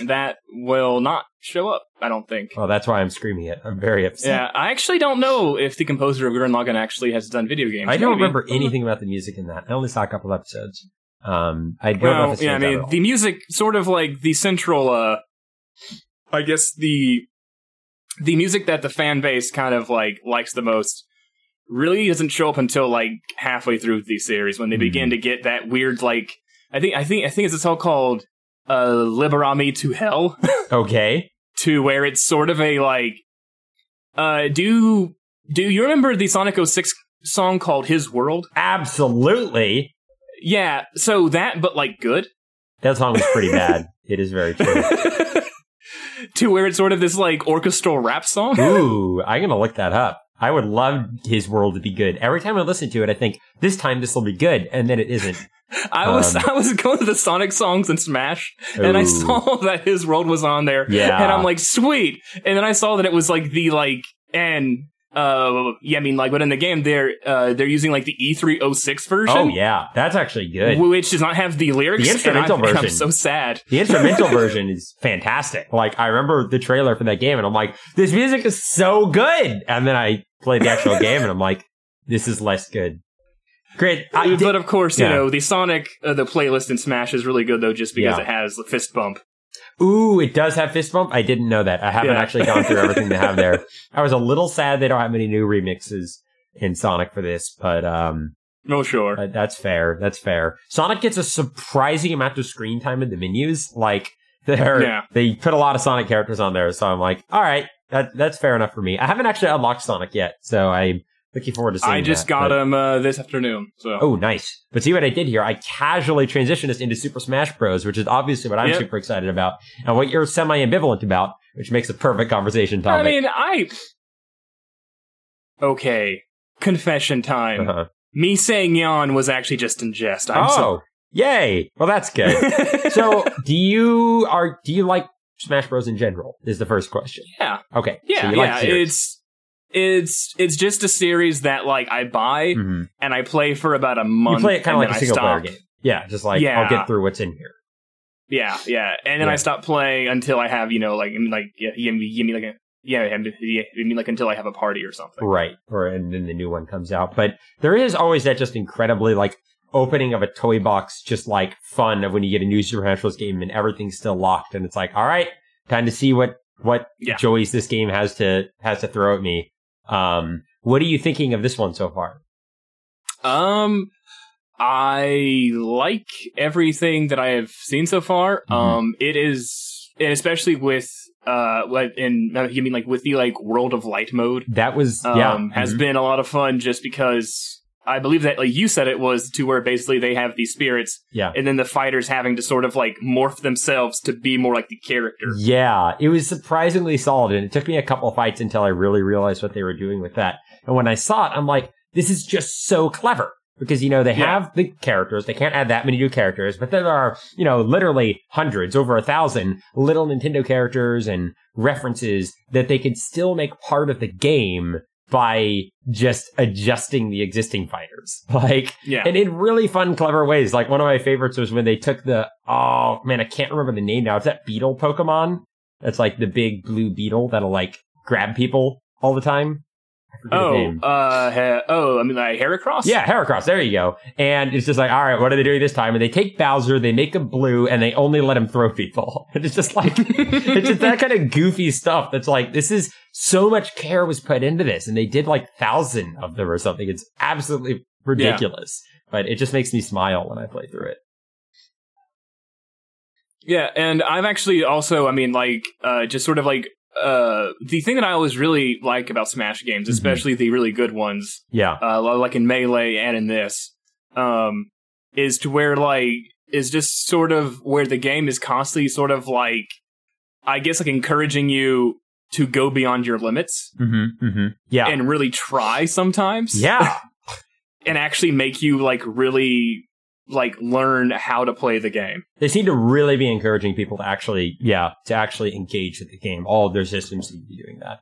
that will not show up. I don't think. Oh, that's why I'm screaming it. I'm very upset. Yeah, I actually don't know if the composer of Gurren Lagann actually has done video games. I don't Maybe. remember anything about the music in that. I only saw a couple episodes. Um, I don't know if it's yeah, I mean, the music, sort of like the central, uh, I guess the the music that the fan base kind of like likes the most really doesn't show up until like halfway through the series when they Hmm. begin to get that weird like I think I think I think it's a song called uh Libera me to Hell okay. to where it's sort of a like uh do do you remember the Sonic 06 song called His World? Absolutely. Yeah, so that but like good. That song was pretty bad. It is very true. to where it's sort of this like orchestral rap song. Ooh, I'm gonna look that up. I would love his world to be good. Every time I listen to it, I think this time this will be good, and then it isn't. I was Um, I was going to the Sonic songs in Smash, and I saw that his world was on there, Yeah. and I'm like, sweet. And then I saw that it was like the like and uh yeah, I mean like, but in the game they're uh they're using like the E306 version. Oh yeah, that's actually good. Which does not have the lyrics. The instrumental and I'm, version. so sad. The instrumental version is fantastic. Like I remember the trailer for that game, and I'm like, this music is so good. And then I played the actual game, and I'm like, this is less good. Great. I did- but of course, you know the Sonic uh, the playlist in Smash is really good though, just because Yeah. it has the fist bump. Ooh, it does have fist bump. I didn't know that. I haven't Yeah. actually gone through everything they have there. I was a little sad they don't have any new remixes in Sonic for this, but um, Oh sure. uh, that's fair. That's fair. Sonic gets a surprising amount of screen time in the menus. Like they're Yeah. they put a lot of Sonic characters on there, so I'm like, all right, That that's fair enough for me. I haven't actually unlocked Sonic yet, so I'm looking forward to seeing. You. I just that, got but- him uh, this afternoon. So Oh, nice. But see what I did here? I casually transitioned us into Super Smash Bros., which is obviously what I'm Yep. super excited about, and what you're semi ambivalent about, which makes a perfect conversation topic. I mean, I. Okay, confession time. Uh-huh. Me saying yawn was actually just in jest. I'm oh, yay! Well, that's good. so, do you are do you like Smash Bros. in general? Is the first question. yeah, Okay. yeah, so yeah. like it's it's it's just a series that like I buy Mhm. and I play for about a month. You play it kind of like a I single player game. Yeah, just like Yeah. I'll get through what's in here. Yeah, yeah, and then Yeah. I stop playing until I have you know like like yeah, give me give me like a yeah, I mean like until I have a party or something. Right. Or and then the new one comes out. But there is always that just incredibly like opening of a toy box, just like fun of when you get a new Super Smash Bros. game and everything's still locked and it's like, all right, time to see what what Yeah. joys this game has to has to throw at me. Um what are you thinking of this one so far? Um, I like everything that I have seen so far. Mhm. Um, it is, and especially with uh, what in you mean like with the like World of Light mode, That was um, yeah. has mhm. been a lot of fun just because. I believe that, like you said, it was to where basically they have these spirits, Yeah. and then the fighters having to sort of like morph themselves to be more like the character. Yeah, it was surprisingly solid, and it took me a couple of fights until I really realized what they were doing with that. And when I saw it, I'm like, this is just so clever because you know they Yeah. have the characters, they can't add that many new characters, but there are you know literally hundreds, over a thousand little Nintendo characters and references that they could still make part of the game by just adjusting the existing fighters, like Yeah, and in really fun, clever ways. Like one of my favorites was when they took the oh man, I can't remember the name now. It's that beetle Pokemon. That's like the big blue beetle that'll like grab people all the time. I forget the oh, uh, he- oh, I mean like Heracross. Yeah, Heracross. There you go. And it's just like, all right, what are they doing this time? And they take Bowser, they make him blue, and they only let him throw people. And it's just like, it's just that kind of goofy stuff that's like, this is so much care was put into this. And they did like thousand of them or something. It's absolutely ridiculous. But it just makes me smile when I play through it. Yeah, and I've actually also, I mean, like, uh, just sort of like, uh, the thing that I always really like about Smash games, Mhm. especially the really good ones, Yeah. uh, like in Melee and in this, um, is to where, like, is just sort of where the game is constantly sort of like, I guess, like encouraging you to go beyond your limits Mm-hmm. Mm-hmm. Yeah. and really try sometimes. yeah. And actually make you, like, really, like, learn how to play the game. They seem to really be encouraging people to actually, yeah, to actually engage with the game. All of their systems seem to be doing that.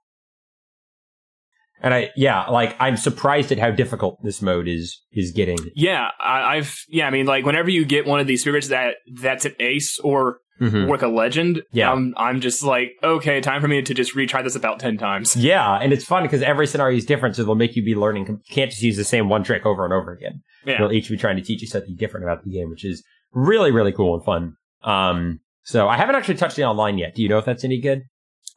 And I, yeah, like I'm surprised at how difficult this mode is is getting. Yeah, I, I've yeah. I mean, like whenever you get one of these spirits that that's an ace or Mhm. like a legend, Yeah. I'm I'm just like okay, time for me to just retry this about ten times. Yeah, and it's fun because every scenario is different, so they'll make you be learning. You can't just use the same one trick over and over again. Yeah, They'll each be trying to teach you something different about the game, which is really, really cool and fun. Um, so I haven't actually touched the online yet. Do you know if that's any good?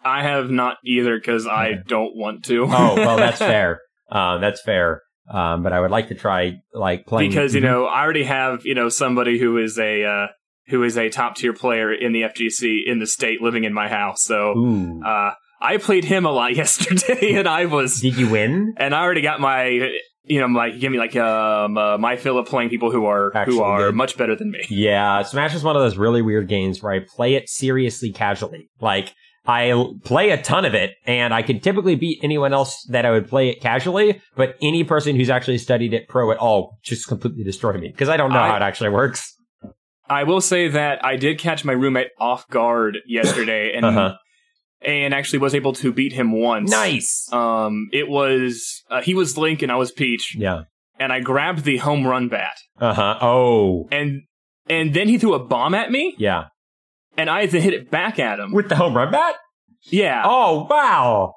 I have not either because I don't want to. Oh, well, that's fair. Uh, that's fair. Um, but I would like to try like playing because you Mhm. know I already have you know somebody who is a uh, who is a top tier player in the FGC in the state living in my house. So uh, I played him a lot yesterday, and I was Did you win? and I already got my you know like give me like um uh, my fill of playing people who are Actually who are good. much better than me. Yeah, Smash is one of those really weird games where I play it seriously casually. Like, I l- play a ton of it, and I can typically beat anyone else that I would play it casually, but any person who's actually studied it pro at all just completely destroy me, because I don't know I- how it actually works. I will say that I did catch my roommate off guard yesterday, and Uh-huh. And actually was able to beat him once. Nice! Um, it was uh, he was Link and I was Peach, Yeah. and I grabbed the home run bat, Uh-huh. Oh. and and then he threw a bomb at me, Yeah. and I had to hit it back at him. With the home run bat? yeah, Oh, wow!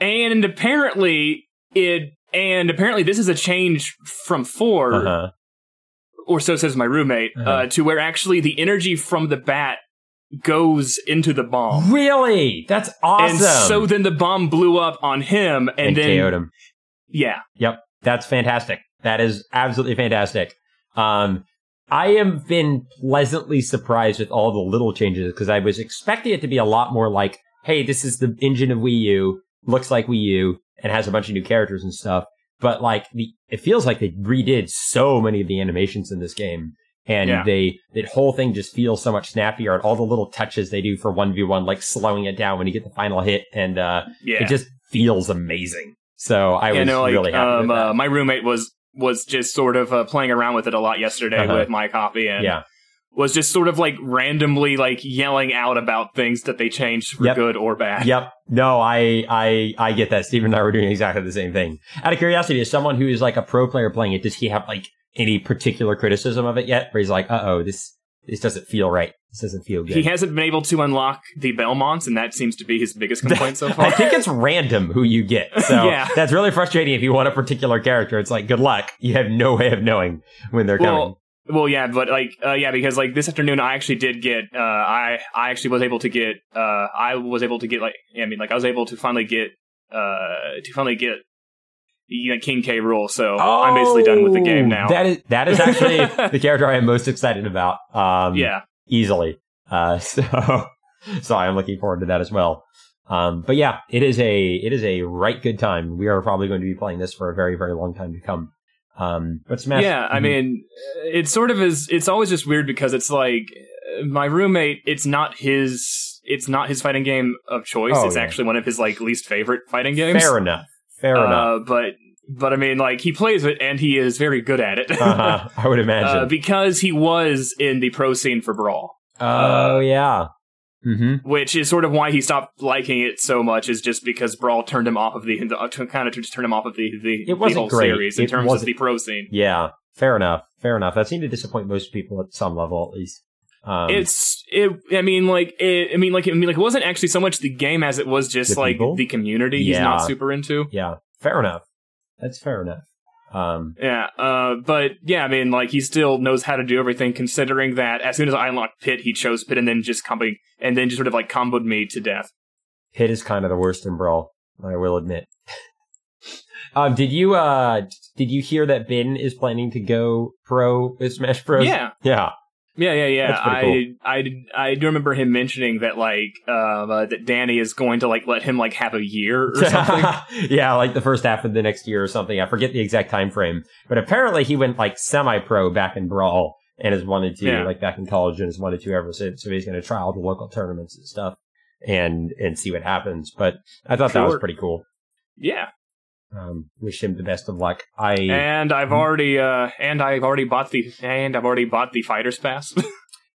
and apparently it and apparently this is a change from 4 Uh-huh. or so says my roommate, uh Uh-huh. to where actually the energy from the bat goes into the bomb. Really? That's awesome! And so then the bomb blew up on him, and, and then KO'd him. yeah, Yep, that's fantastic. That is absolutely fantastic. Um, I have been pleasantly surprised with all the little changes because I was expecting it to be a lot more like hey, this is the engine of Wii U, looks like Wii U, and has a bunch of new characters and stuff. But like the, it feels like they redid so many of the animations in this game. And Yeah. they, that whole thing just feels so much snappier and all the little touches they do for 1v1, like slowing it down when you get the final hit. And, uh, Yeah. it just feels amazing. So I yeah, was no, like, really happy um, uh, my roommate was was just sort of uh, playing around with it a lot yesterday Uh-huh. with my copy and yeah. was just sort of like randomly like yelling out about things that they changed for Yep. good or bad. Yep. No, I, I, I get that. Steve and I were doing exactly the same thing. Out of curiosity, as someone who is like a pro player playing it, does he have like any particular criticism of it yet? Where he's like, uh oh, this, this doesn't feel right. This doesn't feel good. He hasn't been able to unlock the Belmonts, and that seems to be his biggest complaint so far. I think it's random who you get. So Yeah. that's really frustrating if you want a particular character. It's like, good luck. You have no way of knowing when they're coming. well, well, yeah, but like, uh, yeah, because like this afternoon, I actually did get, uh, I, I actually was able to get, uh, I was able to get like, I mean, like, I was able to finally get, uh, to finally get, you know, King K. Rool. So I'm basically done with the game now. Oh, That is, that is actually the character I am most excited about. Um, yeah, easily. Uh, so, so I am looking forward to that as well. Um, but yeah, it is a, it is a right good time. We are probably going to be playing this for a very, very long time to come. Um, but Smash. yeah. I Mhm. mean, it sort of is. It's always just weird because it's like my roommate. It's not his. It's not his fighting game of choice. Oh, it's yeah. actually one of his like least favorite fighting games. fair enough. Fair enough. uh, but but I mean, like he plays it and he is very good at it. Uh-huh. I would Uh, imagine. because he was in the pro scene for Brawl, oh yeah. Mm-hmm. which is sort of why he stopped liking it so much. Is just because Brawl turned him off of the, the kind of just turned him off of the the, It wasn't the whole great. series in It terms of wasn't- the pro scene. Yeah. Fair enough. Fair enough. That seemed to disappoint most people at some level, at least. Um, it's it. I mean, like it, I mean, like I mean, like it wasn't actually so much the game as it was just The like people? the community. He's not super into. yeah. Fair enough. That's fair enough. Um, Yeah, uh, but yeah, I mean, like he still knows how to do everything. Considering that, as soon as I unlocked Pit, he chose Pit, and then just combo, and then just sort of like comboed me to death. Hit is kind of the worst in Brawl, I will admit. um, did you uh did you hear that Bin is planning to go pro with Smash Bros? Yeah, Yeah. Yeah, yeah, yeah. That's pretty I, I, I do remember him mentioning that like um, uh, that Danny is going to like let him like have a year or something. yeah, like the first half of the next year or something. I forget the exact time frame. But apparently he went like semi pro back in Brawl and has wanted to Yeah. like back in college and has wanted to ever since. So he's gonna try all the local tournaments and stuff and and see what happens. But I thought that was pretty cool. yeah, Um wish him the best of luck. I and I've already uh, and I've already bought the and I've already bought the fighters pass.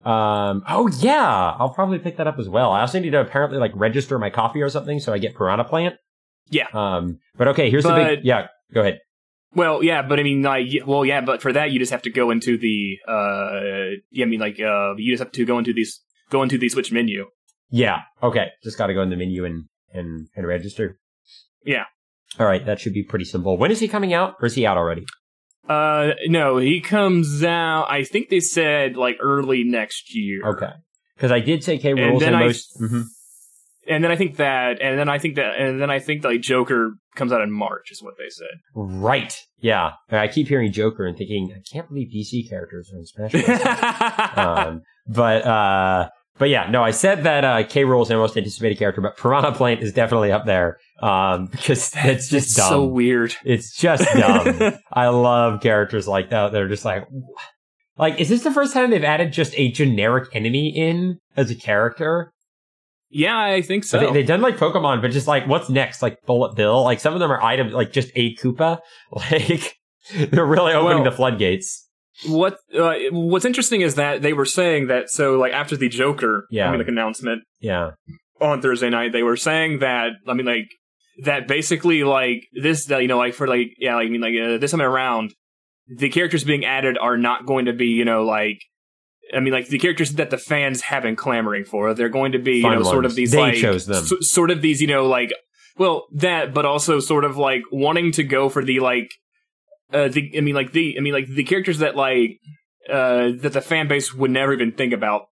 Um. Oh yeah, I'll probably pick that up as well. I also need to apparently like register my coffee or something so I get Piranha Plant. Yeah. Um. But okay, here's the big. Yeah. Go ahead. Well, yeah, but I mean, like, well, yeah, but for that you just have to go into the, uh, yeah, I mean, like, uh, you just have to go into these, go into the Switch menu. Yeah. Okay. Just got to go in the menu and and and register. Yeah. All right. That should be pretty simple. When is he coming out? Or is he out already? Uh, no, he comes out. I think they said like early next year. Okay. Because I did say K And rules then and I- most. mhm. And then I think that, and then I think that, and then I think like Joker comes out in March, is what they said. Right. Yeah. And I keep hearing Joker and thinking I can't believe DC characters are in Smash. Bros. um, but uh, but yeah, no, I said that uh, K. Rool is my most anticipated character, but Piranha Plant is definitely up there um, because it's just It's dumb. so weird. It's just dumb. I love characters like that. They're just like, like, is this the first time they've added just a generic enemy in as a character? Yeah, I think so. They, they've done like Pokemon, but just like, what's next? Like Bullet Bill? Like some of them are items, like just a Koopa. Like they're really opening Well- the floodgates. What uh, What's interesting is that they were saying that so like after the Joker, Yeah. I mean, like announcement Yeah. on Thursday night, they were saying that I mean like that basically like this that you know like for like yeah like I mean like uh, this time around the characters being added are not going to be you know like I mean like the characters that the fans have been clamoring for they're going to be you Fun know sort of these They like chose them. s- sort of these you know like well that but also sort of like wanting to go for the like uh the I mean like the I mean like the characters that like uh that the fan base would never even think about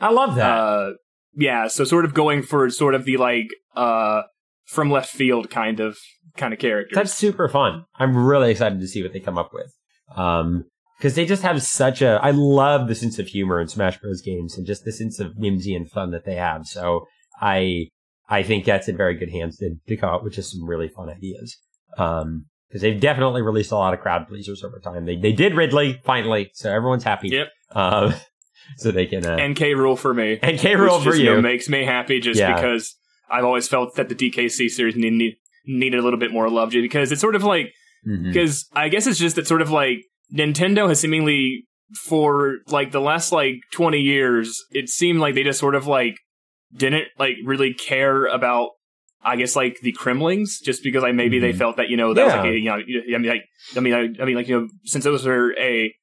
I love that. uh, yeah, so sort of going for sort of the like uh from left field kind of kind of characters. That's super fun. I'm really excited to see what they come up with. Um, because they just have such a. I love the sense of humor in Smash Bros. games and just the sense of whimsy and fun that they have. So I I think that's in very good hands to, to come up with just some really fun ideas. Um, because they've definitely released a lot of crowd pleasers over time. They they did Ridley finally, so everyone's happy. Yep. Um, so they can uh, NK rule for me. NK rule for you. makes me happy just Yeah. because I've always felt that the DKC series need, need, needed a little bit more love because it's sort of like because I guess it's just that sort of like Nintendo has seemingly for like the last like 20 years it seemed like they just sort of like didn't like really care about I guess like the Kremlings just because like maybe they Mhm. felt that you know that was like a, you know I mean like I mean I, I mean like you know since those are a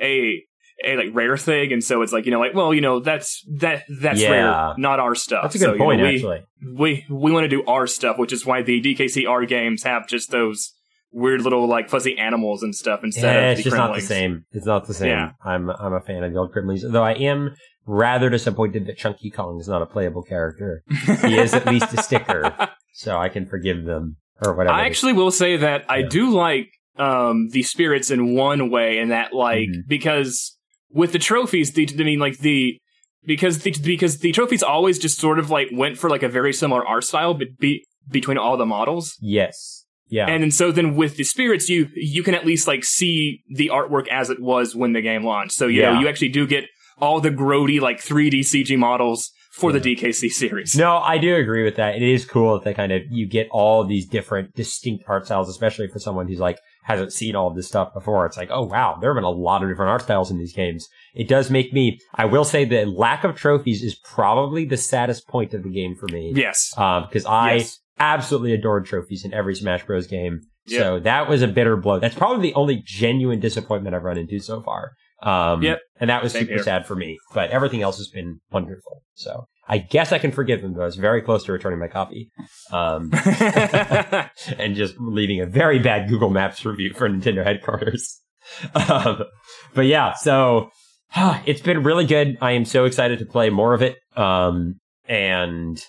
a a like rare thing and so it's like you know like well you know that's that that's Yeah. rare not our stuff That's a So, good you know, point, we, actually. we we want to do our stuff, which is why the DKCR games have just those weird little like fuzzy animals and stuff instead Yeah, of it's the just not the same. It's not the same. Yeah. I'm I'm a fan of the old Kremlings, though I am rather disappointed that Chunky Kong is not a playable character. He is at least a sticker, so I can forgive them or whatever. I actually will say that I do like um the spirits in one way, in that like Mhm. because with the trophies, the I mean like the because the because the trophies always just sort of like went for like a very similar art style, but be, between all the models. yes, yeah, And then so then with the spirits, you you can at least like see the artwork as it was when the game launched. So you Yeah. know you actually do get all the grody like 3D CG models for Yeah. the DKC series. No, I do agree with that. It is cool that they kind of you get all these different distinct art styles, especially for someone who's like hasn't seen all of this stuff before. It's like, oh wow, there have been a lot of different art styles in these games. It does make me. I will say the lack of trophies is probably the saddest point of the game for me. Yes. Um, because I yes. absolutely adored trophies in every Smash Bros. game. So that was a bitter blow. That's probably the only genuine disappointment I've run into so far. Um, Yep. And that was Same super here. sad for me. But everything else has been wonderful. So I guess I can forgive them, though. I was very close to returning my copy. Um, and just leaving a very bad Google Maps review for Nintendo headquarters. Um, but yeah, so it's been really good. I am so excited to play more of it. Um, and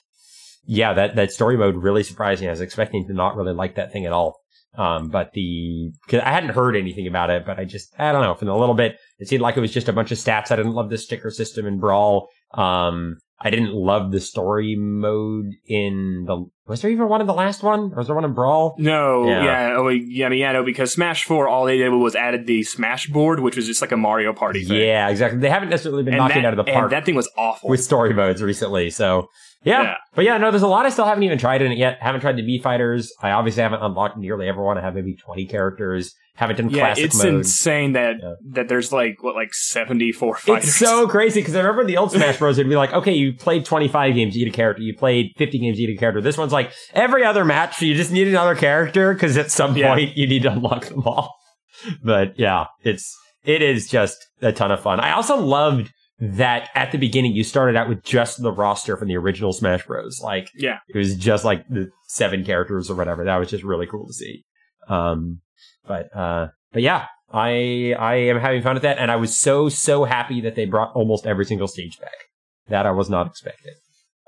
yeah, that, that story mode really surprised me. I was expecting to not really like that thing at all. Um, but the, cause I hadn't heard anything about it, but I just, I don't know, from a little bit, it seemed like it was just a bunch of stats. I didn't love the sticker system in Brawl. Um, I didn't love the story mode in the, was there even one in the last one? Or was there one in Brawl? no, Yeah. yeah, oh, yeah, I mean, yeah, no, because Smash 4, all they did was added the Smash board, which was just like a Mario Party thing. Yeah, exactly. They haven't necessarily been and knocking that, it out of the and park that thing was awful. with story modes recently. So yeah. Yeah. But yeah, no, there's a lot I still haven't even tried in it yet. Haven't tried the V fighters. I obviously haven't unlocked nearly everyone. I have maybe 20 characters. Haven't done yeah, classic it's mode. insane that Yeah. that there's like what like 74 fighters. It's so crazy because I remember in the old Smash Bros. It'd be like, okay, you played 25 games, you get a character. You played 50 games, you get a character. This one's like every other match, you just need another character because at some Yeah. point you need to unlock them all. But yeah, it's it is just a ton of fun. I also loved that at the beginning you started out with just the roster from the original Smash Bros. Like Yeah. it was just like the seven characters or whatever. That was just really cool to see. Um, but uh, but yeah, I I am having fun with that, and I was so so happy that they brought almost every single stage back. That I was not expecting.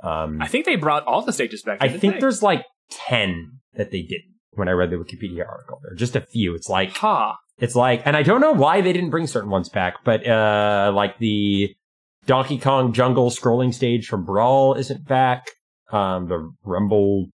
Um, I think they brought all the stages back. I think they? there's like ten that they didn't. When I read the Wikipedia article, there are just a few. It's like Ha. it's like, and I don't know why they didn't bring certain ones back, but uh, like the Donkey Kong Jungle scrolling stage from Brawl isn't back. Um, the Rumble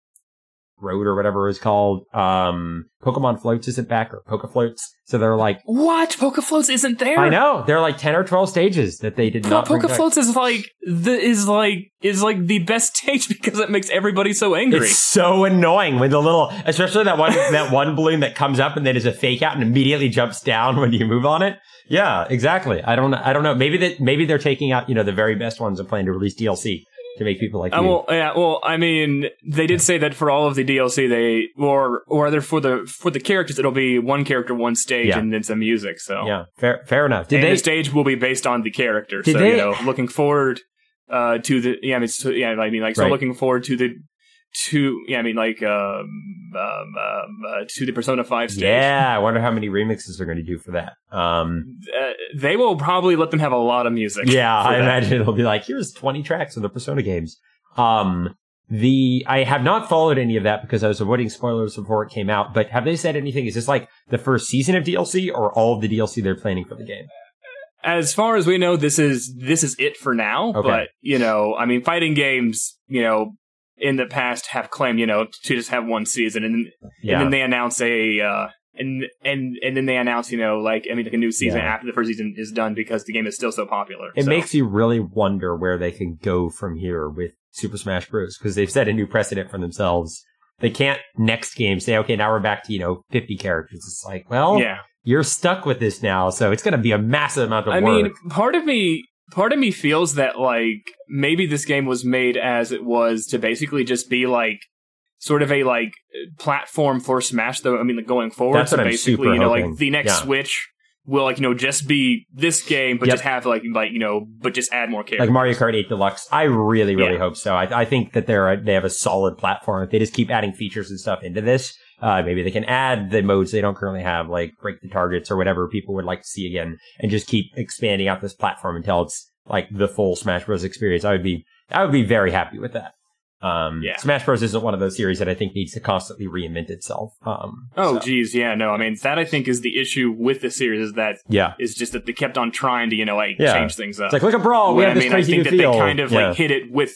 Road or whatever it's called. Um, Pokemon Floats isn't back or Poke Floats. So they're like, What? Poke Floats isn't there? I know they're like ten or twelve stages that they did not. bring Poke. Floats is like the is like is like the best stage because it makes everybody so angry. It's so annoying with the little, especially that one that one balloon that comes up and then is a fake out and immediately jumps down when you move on it. Yeah, exactly. I don't, I don't know. Maybe that maybe they're taking out you know the very best ones and planning to release DLC to make people like Uh, you. well, yeah, well, I mean, they did say that for all of the DLC, they or or either for the for the characters, it'll be one character, one stage, Yeah. and then some music. So yeah, fair, fair enough. Did and they? the stage will be based on the character. So they- you know, looking forward uh, to the yeah, I mean, so, yeah, I mean, like so Right. looking forward to the to yeah, I mean, like um, um, um uh, to the Persona Five stage. yeah, I wonder how many remixes they're going to do for that. Um, Uh, they will probably let them have a lot of music. yeah, I that. imagine it'll be like here's twenty tracks of the Persona games. Um, the I have not followed any of that because I was avoiding spoilers before it came out. But have they said anything? Is this like the first season of DLC or all of the DLC they're planning for the game? as far as we know, this is this is it for now. Okay. But you know, I mean, fighting games, you know, in the past have claimed, you know, to just have one season, and, Yeah. and then they announce a. Uh, and and and then they announce, you know, like I mean, like a new season Yeah. after the first season is done because the game is still so popular. It So- makes you really wonder where they can go from here with Super Smash Bros. because they've set a new precedent for themselves. They can't next game say, okay, now we're back to, you know, 50 characters. It's like, well, yeah. you're stuck with this now. So it's going to be a massive amount of I work. mean, part of me, part of me feels that like maybe this game was made as it was to basically just be like sort of a like platform for Smash. Though I mean, like, going forward, That's so basically, you know, hoping. like the next Yeah. Switch will like you know just be this game, but Yep. just have like like you know, but just add more characters. like Mario Kart 8 Deluxe. I really, really Yeah. hope so. I, I think that they're a, they have a solid platform. If they just keep adding features and stuff into this, uh, maybe they can add the modes they don't currently have, like break the targets or whatever people would like to see again, and just keep expanding out this platform until it's like the full Smash Bros. experience. I would be, I would be very happy with that. Um, Yeah. Smash Bros. isn't one of those series that I think needs to constantly reinvent itself. Um, Oh, so, geez, yeah, no. I mean, that I think is the issue with the series is that yeah. is just that they kept on trying to you know like Yeah. change things up. It's like, look at Brawl. We have I this mean, I think that feel. they kind of Yeah. like hit it with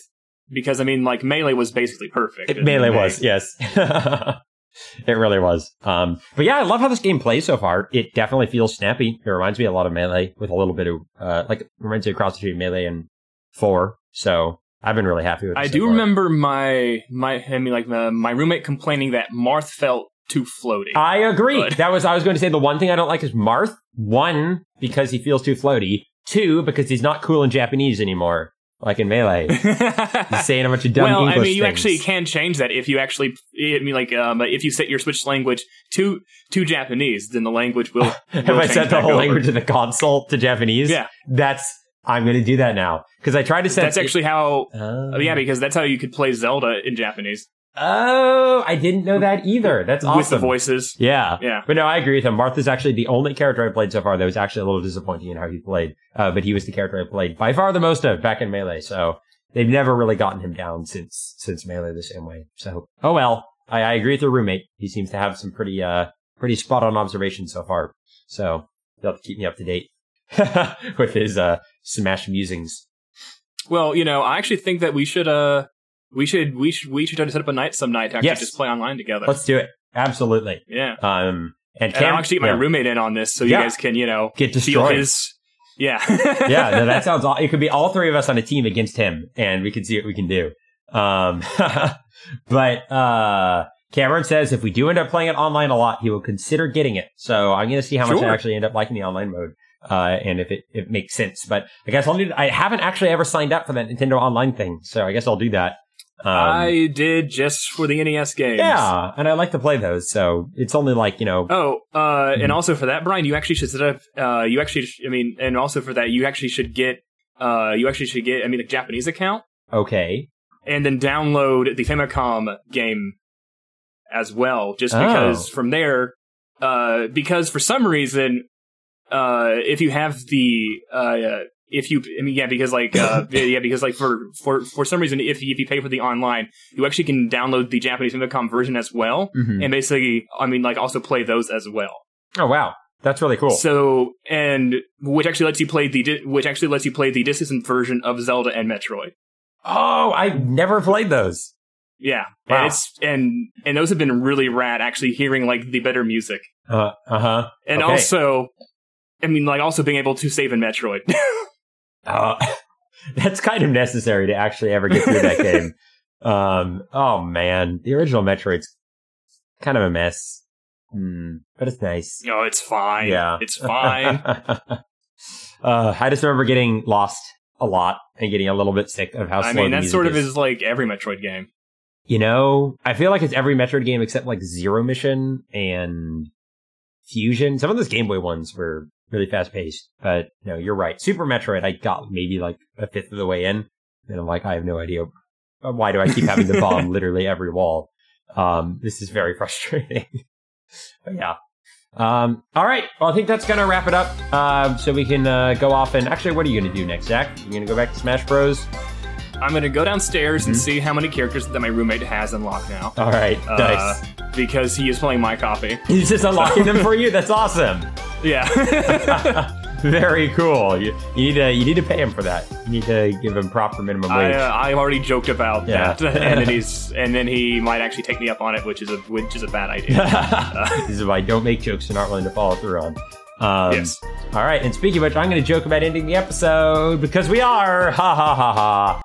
because I mean, like melee was basically perfect. It, melee was, yes. it really was. Um, but yeah, I love how this game plays so far. It definitely feels snappy. It reminds me a lot of melee with a little bit of, uh, like, it reminds me of cross between melee and four. So I've been really happy with it. I so do far. remember my my I mean like uh, my roommate complaining that Marth felt too floaty. I agree. But- That was, I was going to say the one thing I don't like is Marth. One, because he feels too floaty. Two, because he's not cool in Japanese anymore, like in melee. He's saying a bunch of dumb well, English I mean, you things. actually can change that if you actually. I mean, like, um, if you set your Switch language to to Japanese, then the language will. Have will I set the whole over. language of the console to Japanese? Yeah. That's, I'm going to do that now. Because I tried to set. That's actually how. Oh, yeah, because that's how you could play Zelda in Japanese Oh, I didn't know that either. That's awesome. with the voices. Yeah. Yeah. But no, I agree with him. Marth's actually the only character I played so far that was actually a little disappointing in how he played. Uh, but he was the character I played by far the most of back in Melee. So they've never really gotten him down since, since Melee the same way. So, oh well. I, I agree with your roommate. He seems to have some pretty, uh, pretty spot on observations so far. So they'll have to keep me up to date with his, uh, Smash musings. Well, you know, I actually think that we should. uh we should we should we should try to set up a night some night to actually Yes. just play online together. Let's do it. Absolutely. yeah, Um, and, and I'll Cam- actually get my yeah. roommate in on this so you guys can you know get feel destroyed. his. Yeah, yeah, no, that sounds. It could be all three of us on a team against him, and we could see what we can do. Um, but uh, Cameron says if we do end up playing it online a lot, he will consider getting it. So I'm going to see how much I actually end up liking the online mode, uh, and if it, it makes sense. But I guess I'll need. I haven't actually ever signed up for that Nintendo Online thing, so I guess I'll do that. Um, I did just for the NES games. yeah, and I like to play those, so it's only like you know. Oh, uh, Mhm. and also for that, Bryan, you actually should set up. Uh, you actually, sh- I mean, and also for that, you actually should get. Uh, you actually should get. I mean, a Japanese account, Okay, and then download the Famicom game as well. Just Oh. because from there, uh, because for some reason, uh, if you have the, uh, if you, I mean, yeah, because like, uh, yeah, because like for for for some reason, if you, if you pay for the online, you actually can download the Japanese Famicom version as well, Mhm. and basically, I mean, like also play those as well. oh wow, that's really cool. So, and which actually lets you play the which actually lets you play the distant version of Zelda and Metroid. oh, I've never played those. Yeah, Wow. and it's and and those have been really rad. Actually, hearing like the better music, Uh huh. and Okay. also, I mean, like also being able to save in Metroid. Uh, that's kind of necessary to actually ever get through that game. Um, oh man, the original Metroid's kind of a mess, Hmm, but it's nice. no, it's fine. Yeah, it's fine. uh, I just remember getting lost a lot and getting a little bit sick of how slow I mean, the that sort of is. is like every Metroid game. You know, I feel like it's every Metroid game except like Zero Mission and Fusion. Some of those Game Boy ones were really fast paced, but no, you're right. Super Metroid, I got maybe like a fifth of the way in, and I'm like, I have no idea uh, why do I keep having to bomb literally every wall. Um, this is very frustrating. but yeah. Um, all right. Well, I think that's gonna wrap it up. Um, so we can uh, go off and actually, what are you gonna do next, Zach? You gonna go back to Smash Bros? I'm gonna go downstairs and Mhm. see how many characters that my roommate has unlocked now. All right. Uh, nice. Because he is playing my copy. He's just unlocking them for you. That's awesome. Yeah. Very cool. You, you, need to you need to pay him for that. You need to give him proper minimum I, wage. uh, I already joked about Yeah. that, and then he's and then he might actually take me up on it, which is a which is a bad idea. this is why I don't make jokes you're not willing to follow through on. Um, Yes. All right. And speaking of which, I'm going to joke about ending the episode because we are. Ha ha ha ha.